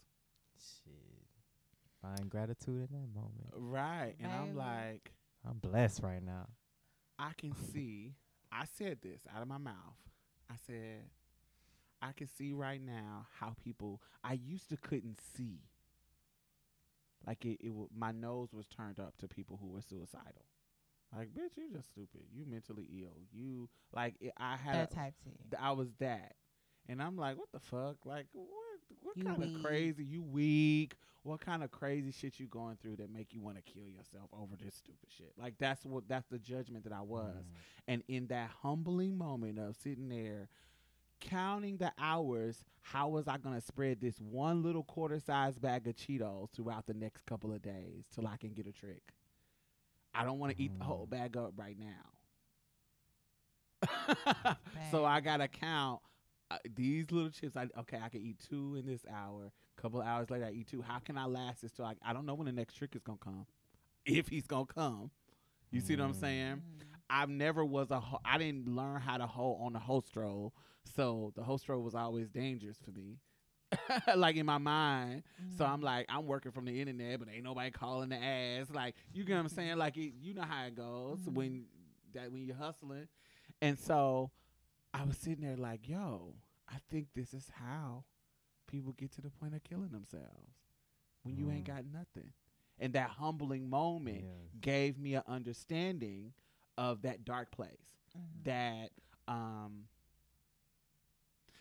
Shit. Find gratitude in that moment. Right, and I'm like, I'm blessed right now. I can see. I said this out of my mouth. I said, I can see right now how people. I used to couldn't see. Like it, it w- my nose was turned up to people who were suicidal. Like, bitch, you just stupid. You mentally ill. You like it, I had. That type T. th- I was that, and I'm like, what the fuck? Like, what? What You kind weak. of crazy? You weak? What kind of crazy shit you going through that make you want to kill yourself over this stupid shit? Like that's what that's the judgment that I was. Mm. And in that humbling moment of sitting there, counting the hours, how was I gonna spread this one little quarter size bag of Cheetos throughout the next couple of days till I can get a trick? I don't want to eat the whole Mm. bag up right now. so I gotta count uh, these little chips. I okay, I can eat two in this hour. Couple of hours later, I eat two. How can I last this till I? I don't know when the next trick is gonna come. If he's gonna come, you see what I'm Mm. saying? Mm. I've never was a. ho- I didn't learn how to hold on the ho stroll, so the ho stroll was always dangerous for me. like in my mind, so I'm Mm. like, I'm working from the internet, but ain't nobody calling the ass. Like, you get what I'm saying? Like, it, you know how it goes Mhm. when that when you're hustling, and so I was sitting there like, yo, I think this is how people get to the point of killing themselves when you ain't Mm. got nothing, and that humbling moment Yeah. gave me an understanding of that dark place Mhm. that um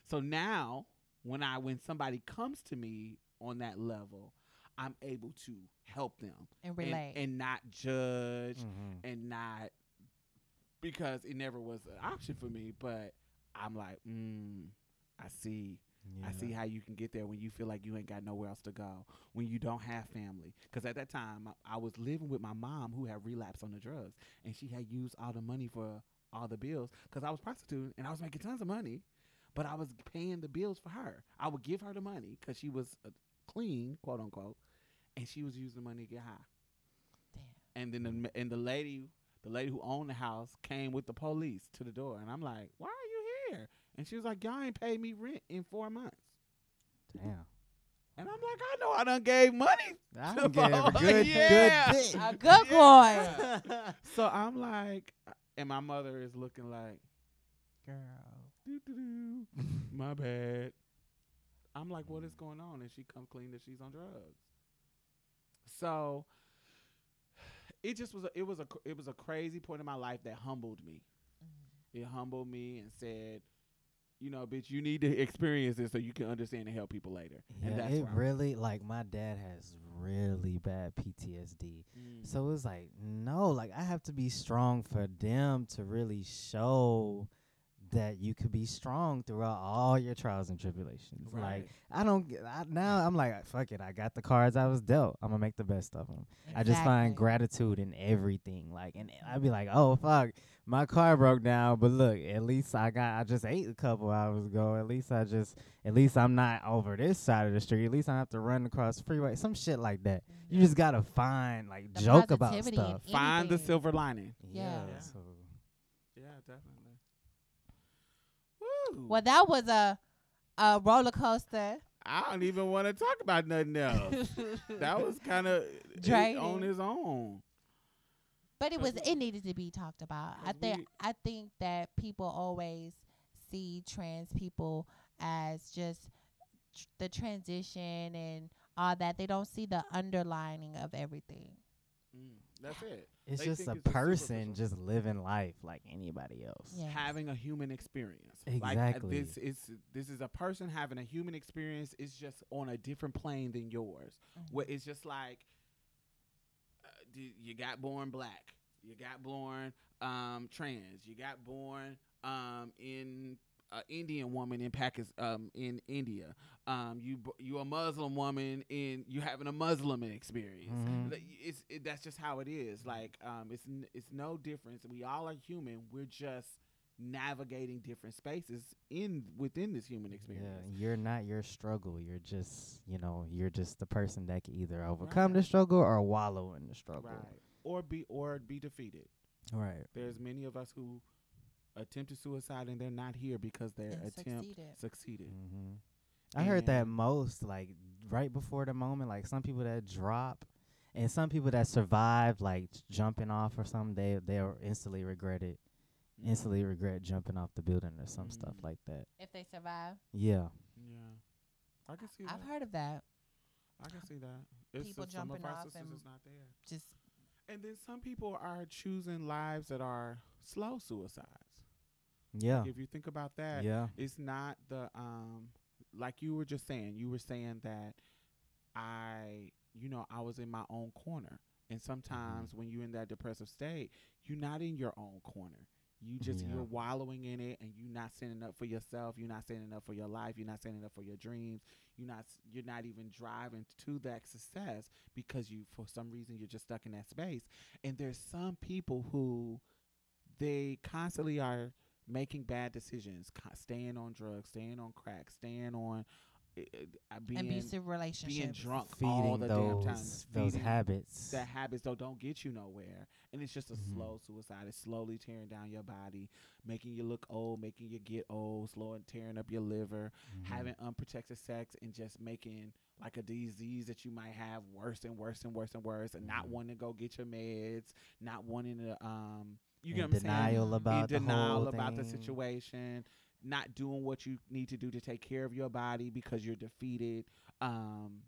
so now when i when somebody comes to me on that level i'm able to help them and and, relate. and not judge Mhm. and not because it never was an option for me but i'm like mm, i see I see how you can get there when you feel like you ain't got nowhere else to go, when you don't have family. Because at that time, I, I was living with my mom who had relapsed on the drugs, and she had used all the money for all the bills. Because I was prostituting and I was making tons of money, but I was paying the bills for her. I would give her the money because she was uh, clean, quote unquote, and she was using the money to get high. Damn. And then the and the lady, the lady who owned the house, came with the police to the door, and I'm like, "Why are you here?" And she was like, "Y'all ain't paid me rent in four months." Damn. And I'm like, I know I done gave money. I to done gave a both. good, Yeah. good dick. A good boy. Yeah. so I'm like, and my mother is looking like, Girl. doo-doo-doo, my bad. I'm like, what is going on? And she come clean that she's on drugs. So it just was a, it was a it was a crazy point in my life that humbled me. Mm-hmm. It humbled me and said, you know, bitch, you need to experience this so you can understand and help people later. and Yeah, that's it really like my dad has really bad PTSD. Mm. So it's like, no, like I have to be strong for them to really show that you could be strong throughout all your trials and tribulations. Like I don't get I, now. I'm like, fuck it. I got the cards I was dealt. I'm gonna make the best of them. I just find gratitude in everything. Like, and I'd be like, oh fuck, my car broke down, but look, at least I got. I just ate a couple hours ago. At least I just. At least I'm not over this side of the street. At least I don't have to run across the freeway. Some shit like that. You just gotta find like The joke about stuff. Find the silver lining. Yeah. Yeah. So Yeah, definitely. Well, that was a a roller coaster. I don't even want to talk about nothing else. that was kind of on his own. But it was it needed to be talked about. I think I think that people always see trans people as just tr- the transition and all that. They don't see the underlining of everything. Mm. That's it. It's They just a it's person superficial. just living life like anybody else. Yes. having a human experience. Like, uh, Exactly. this is this is a person having a human experience. It's just on a different plane than yours. Mhm. Where it's just like uh, d- you got born black, you got born um, trans, you got born um, in uh, Indian woman in Pakistan, um, in India. Um, you you a Muslim woman in you having a Muslim experience. Mhm. It's it, that's just how it is. Like um, it's it's no difference. We all are human. We're just navigating different spaces in within this human experience. Yeah, you're not your struggle. You're just, you know, you're just the person that can either overcome the struggle or wallow in the struggle. Right. Or be or be defeated. Right. There's many of us who attempted suicide and they're not here because their And attempt succeeded. succeeded. hmm I heard that most like right before the moment. Like some people that drop, and some people that survive, like jumping off or something, they they'll instantly regret it. Mm-hmm. Instantly regret jumping off the building or some stuff Mm. like that. If they survive, Yeah. Yeah. I can see I've that. heard of that. I can see that. It's People just some of jumping our off and- is not there. Just And then some people are choosing lives that are slow suicides. Yeah. Like if you think about that, Yeah. it's not the um like you were just saying you were saying that i you know i was in my own corner. And sometimes when you're in that depressive state you're not in your own corner. You just Yeah. you're wallowing in it and you're not standing up for yourself. You're not standing up for your life. You're not standing up for your dreams. You're not you're not even driving to that success because you for some reason you're just stuck in that space. And there's some people who they constantly are making bad decisions, staying on drugs, staying on crack, staying on uh, uh, being abusive relationships. being drunk Feeding all the damn time. those those habits. that habits though don't get you nowhere, and it's just a Mhm. slow suicide. It's slowly tearing down your body, making you look old, making you get old, slowing tearing up your liver, Mhm. having unprotected sex, and just making like a disease that you might have worse and worse and worse and worse, and not Mhm. wanting to go get your meds, not wanting to um. You get what I'm saying? denial about in the denial about the situation, not doing what you need to do to take care of your body because you're defeated. Um,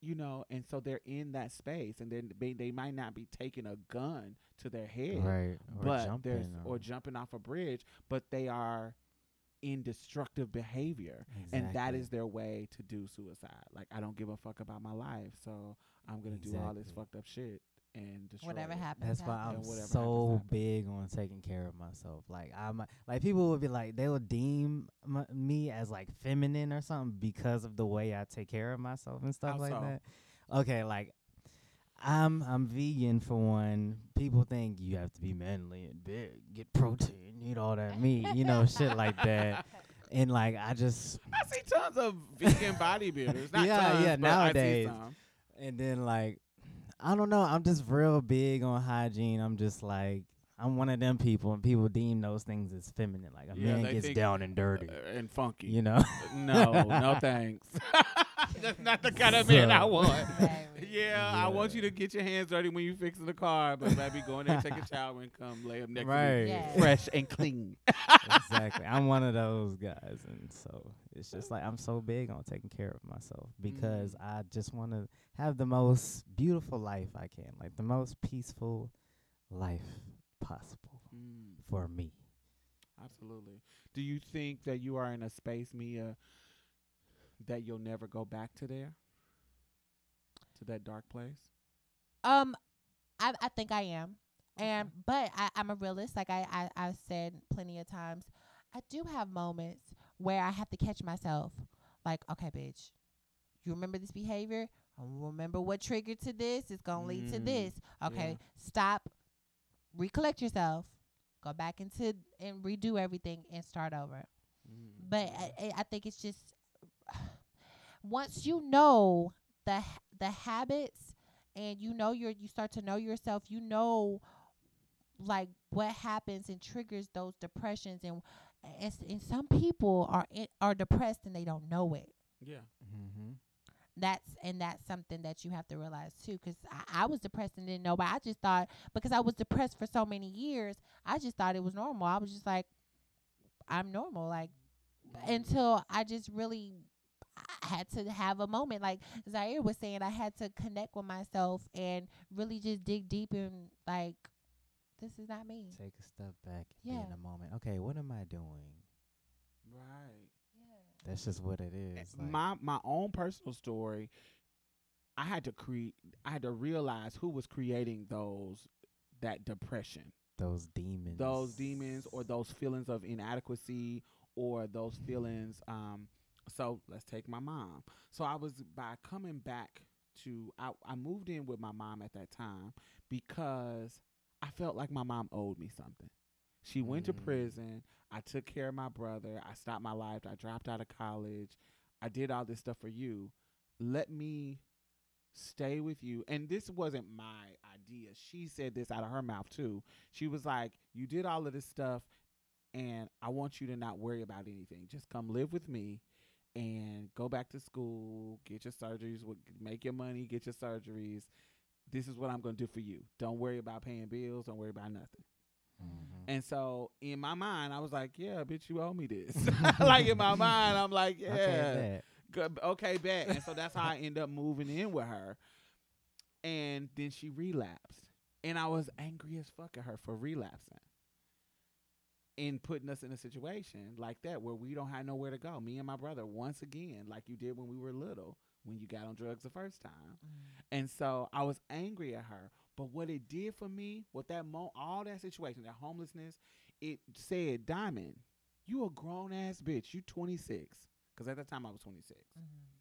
you know, and so they're in that space, and then they, they might not be taking a gun to their head, Right. Or but there's jumping or jumping off a bridge, but they are in destructive behavior, and that is their way to do suicide. Like I don't give a fuck about my life, so I'm gonna do all this fucked up shit and destroy Whatever it. happens. That's why happens. I'm whatever so happens, happens. big on taking care of myself. Like I'm like people would be like they would deem m- me as like feminine or something because of the way I take care of myself and stuff How like so? that. Okay, like I'm I'm vegan for one. People think you have to be manly and big, get protein, eat all that meat, you know, shit like that. And like I just I see tons of vegan bodybuilders. Not Yeah, tons, yeah, but I see nowadays. some. And then like I don't know, I'm just real big on hygiene. I'm just like I'm one of them people and people deem those things as feminine. Like a Yeah, man gets down and dirty. Uh, and funky. you know? no, no thanks. That's not the kind of man I want. Very. Yeah, I want you to get your hands dirty when you fixing the car, but baby, go in there, take a shower, and come lay up next to right. me, Yeah. fresh and clean. exactly. I'm one of those guys and so it's just like I'm so big on taking care of myself because Mm. I just want to have the most beautiful life I can, like the most peaceful life possible Mm, for me. absolutely. Do you think that you are in a space, Mia, that you'll never go back to there, to that dark place? Um, I I think I am, and but I I'm a realist. Like I I I've said plenty of times, I do have moments where I have to catch myself. Like, okay, bitch, you remember this behavior? Remember what triggered to this. It's gonna lead to Mm, this. Okay, yeah. stop, recollect yourself, go back into and redo everything and start over. Mm, But I- I think it's just once you know the the habits and you know your you start to know yourself, you know like what happens and triggers those depressions and and, s- and some people are in, are depressed and they don't know it. yeah. Mm-hmm. That's and that's something that you have to realize too. Because I, I was depressed and didn't know, but I just thought because I was depressed for so many years, I just thought it was normal. I was just like, I'm normal. Like until I just really I had to have a moment. Like Zaire was saying, I had to connect with myself and really just dig deep and like, this is not me. Take a step back and be in a moment. Okay, what am I doing? Right. Yeah. That's just what it is. like- my my own personal story i had to create i had to realize who was creating those that depression those demons. those demons or those feelings of inadequacy or those feelings um so let's take my mom. So i was by coming back to i, I moved in with my mom at that time because i felt like my mom owed me something. She went to Mm. prison. I took care of my brother. I stopped my life. I dropped out of college. I did all this stuff for you. Let me stay with you. And this wasn't my idea. She said this out of her mouth too. She was like, "You did all of this stuff, and I want you to not worry about anything. Just come live with me, and go back to school, get your surgeries, make your money, get your surgeries. This is what I'm going to do for you. Don't worry about paying bills. Don't worry about nothing." Mhm. And so in my mind, I was like, "Yeah, bitch, you owe me this." like in my mind, I'm like, "Yeah, good, okay, bet." And so that's how I end up moving in with her. And then she relapsed. And I was angry as fuck at her for relapsing. And putting us in a situation like that where we don't have nowhere to go. Me and my brother, once again, like you did when we were little, when you got on drugs the first time. Mm-hmm. And so I was angry at her. But what it did for me, with that mo all that situation, that homelessness, it said, Diamond, you a grown ass bitch. You 26. Because at that time I was 26. Mm-hmm.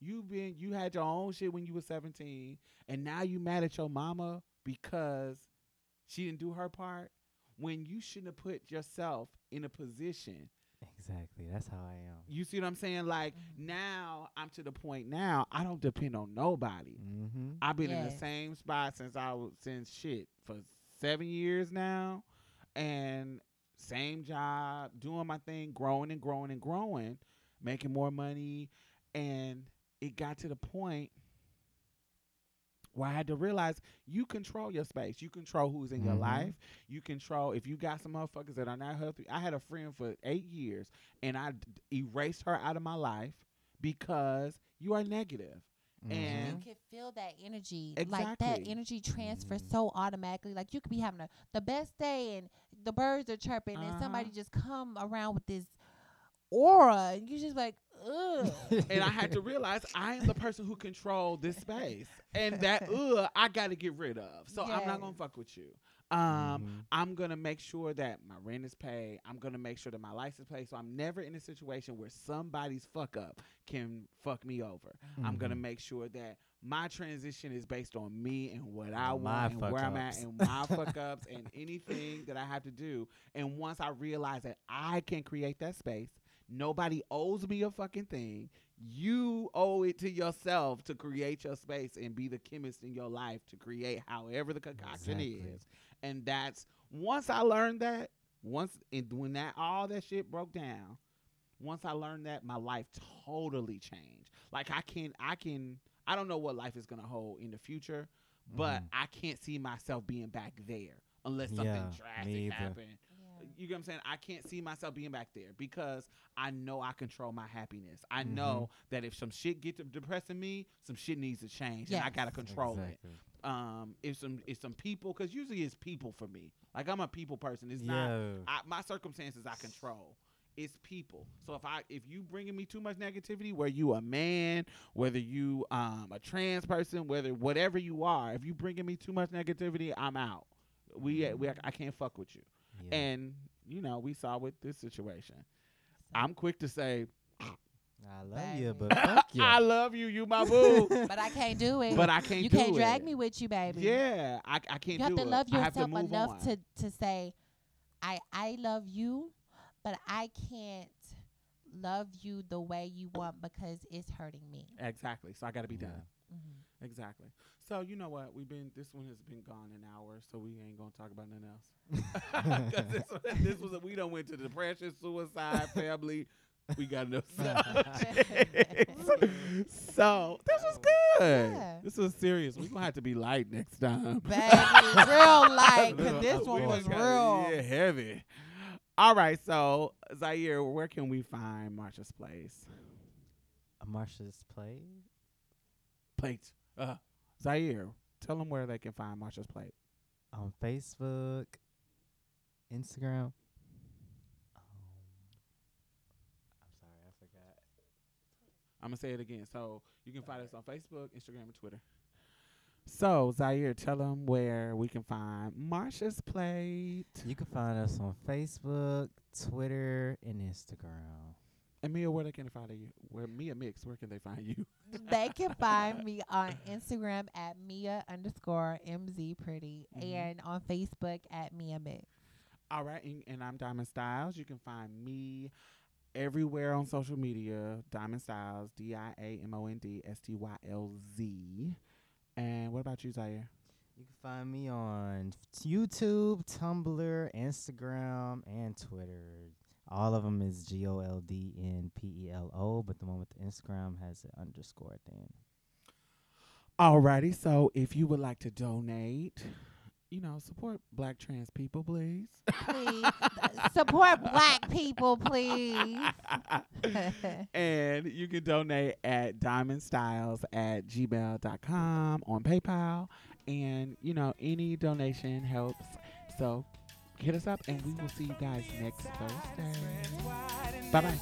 You been you had your own shit when you were 17, and now you mad at your mama because she didn't do her part. When you shouldn't have put yourself in a position Exactly. That's how I am. you see what I'm saying? Like Mhm. now I'm to the point now I don't depend on nobody. Mm-hmm. I've been in the same spot since I was since shit for seven years now, and same job, doing my thing, growing and growing and growing, making more money, and it got to the point where I had to realize you control your space. You control who's in your Mhm. life. You control if you got some motherfuckers that are not healthy. I had a friend for eight years, and I d- erased her out of my life because you are negative. Mm-hmm. And- you can feel that energy. Like that Exactly. energy transfers Mhm. so automatically. Like you could be having a, the best day and the birds are chirping and somebody Uh-huh. just come around with this aura and you just like, ugh. and I had to realize I am the person who control this space, and that ugh, I got to get rid of. So I'm not gonna fuck with you. Um, Mhm. I'm gonna make sure that my rent is paid. I'm gonna make sure that my license paid. So I'm never in a situation where somebody's fuck up can fuck me over. I'm gonna Mhm. make sure that my transition is based on me and what I And my want and where I'm at and my fuck ups and anything that I have to do. And once I realize that I can create that space, nobody owes me a fucking thing. You owe it to yourself to create your space and be the chemist in your life to create however the concoction Exactly. is. And that's once I learned that, once and when that all that shit broke down, once I learned that, my life totally changed. Like I can I can I don't know what life is gonna hold in the future, but Mhm. I can't see myself being back there unless something Yeah, drastic happened. You get what I'm saying? I can't see myself being back there because I know I control my happiness. I Mm-hmm. know that if some shit gets to depressing me, some shit needs to change, and I gotta control it exactly. um if some if some people because usually it's people for me like i'm a people person it's not I, my circumstances i control it's people so if i if you bringing me too much negativity where you a man whether you um a trans person whether whatever you are if you bringing me too much negativity i'm out we, we i can't fuck with you yeah. and you know we saw with this situation i'm quick to say I love Baby. you, but fuck you. i love you you my boo but I can't do it. but i can't you do can't drag it. me with you, baby. yeah i, I can't You have do to it love I to yourself enough on. to to say, I I love you, but I can't love you the way you want because it's hurting me. Exactly. So I got to be Yeah. done. Mm-hmm. Exactly. So you know what? We've been. This one has been gone an hour, so we ain't gonna talk about nothing else. this, one- this was a, we don't went to depression, suicide, family. We got enough subjects. so this was good. Yeah. This was serious. We gonna have to be light next time. Baby, real light, 'cause this one done was got- real. Yeah, heavy. All right, so Zaire, where can we find Marsha's Place? Marsha's play. Plate. Uh, Zaire, tell them where they can find Marsha's plate. on Facebook, Instagram. Um, I'm sorry, I forgot. I'm gonna say it again. So you can find us on Facebook, Instagram, and Twitter. So Zaire, tell them where we can find Marsha's plate. You can find us on Facebook, Twitter, and Instagram. And Mia, where they can find you? Where Mia Mix? Where can they find you? they can find me on Instagram at Mia underscore MZ Pretty Mhm. and on Facebook at Mia Mix. All right, and, and I'm Diamond Stylz. You can find me everywhere on social media. Diamond Stylz, D I A M O N D S T Y L Z. And what about you, Zaire? You can find me on YouTube, Tumblr, Instagram, and Twitter. All of them is G O L D N P E L O, but the one with the Instagram has an underscore at the end. Alrighty, so if you would like to donate, you know, support black trans people, please. Please support black people, please. and you can donate at diamondstyles at gmail.com on PayPal. And, you know, any donation helps. So hit us up, and we will see you guys next Thursday. Bye bye.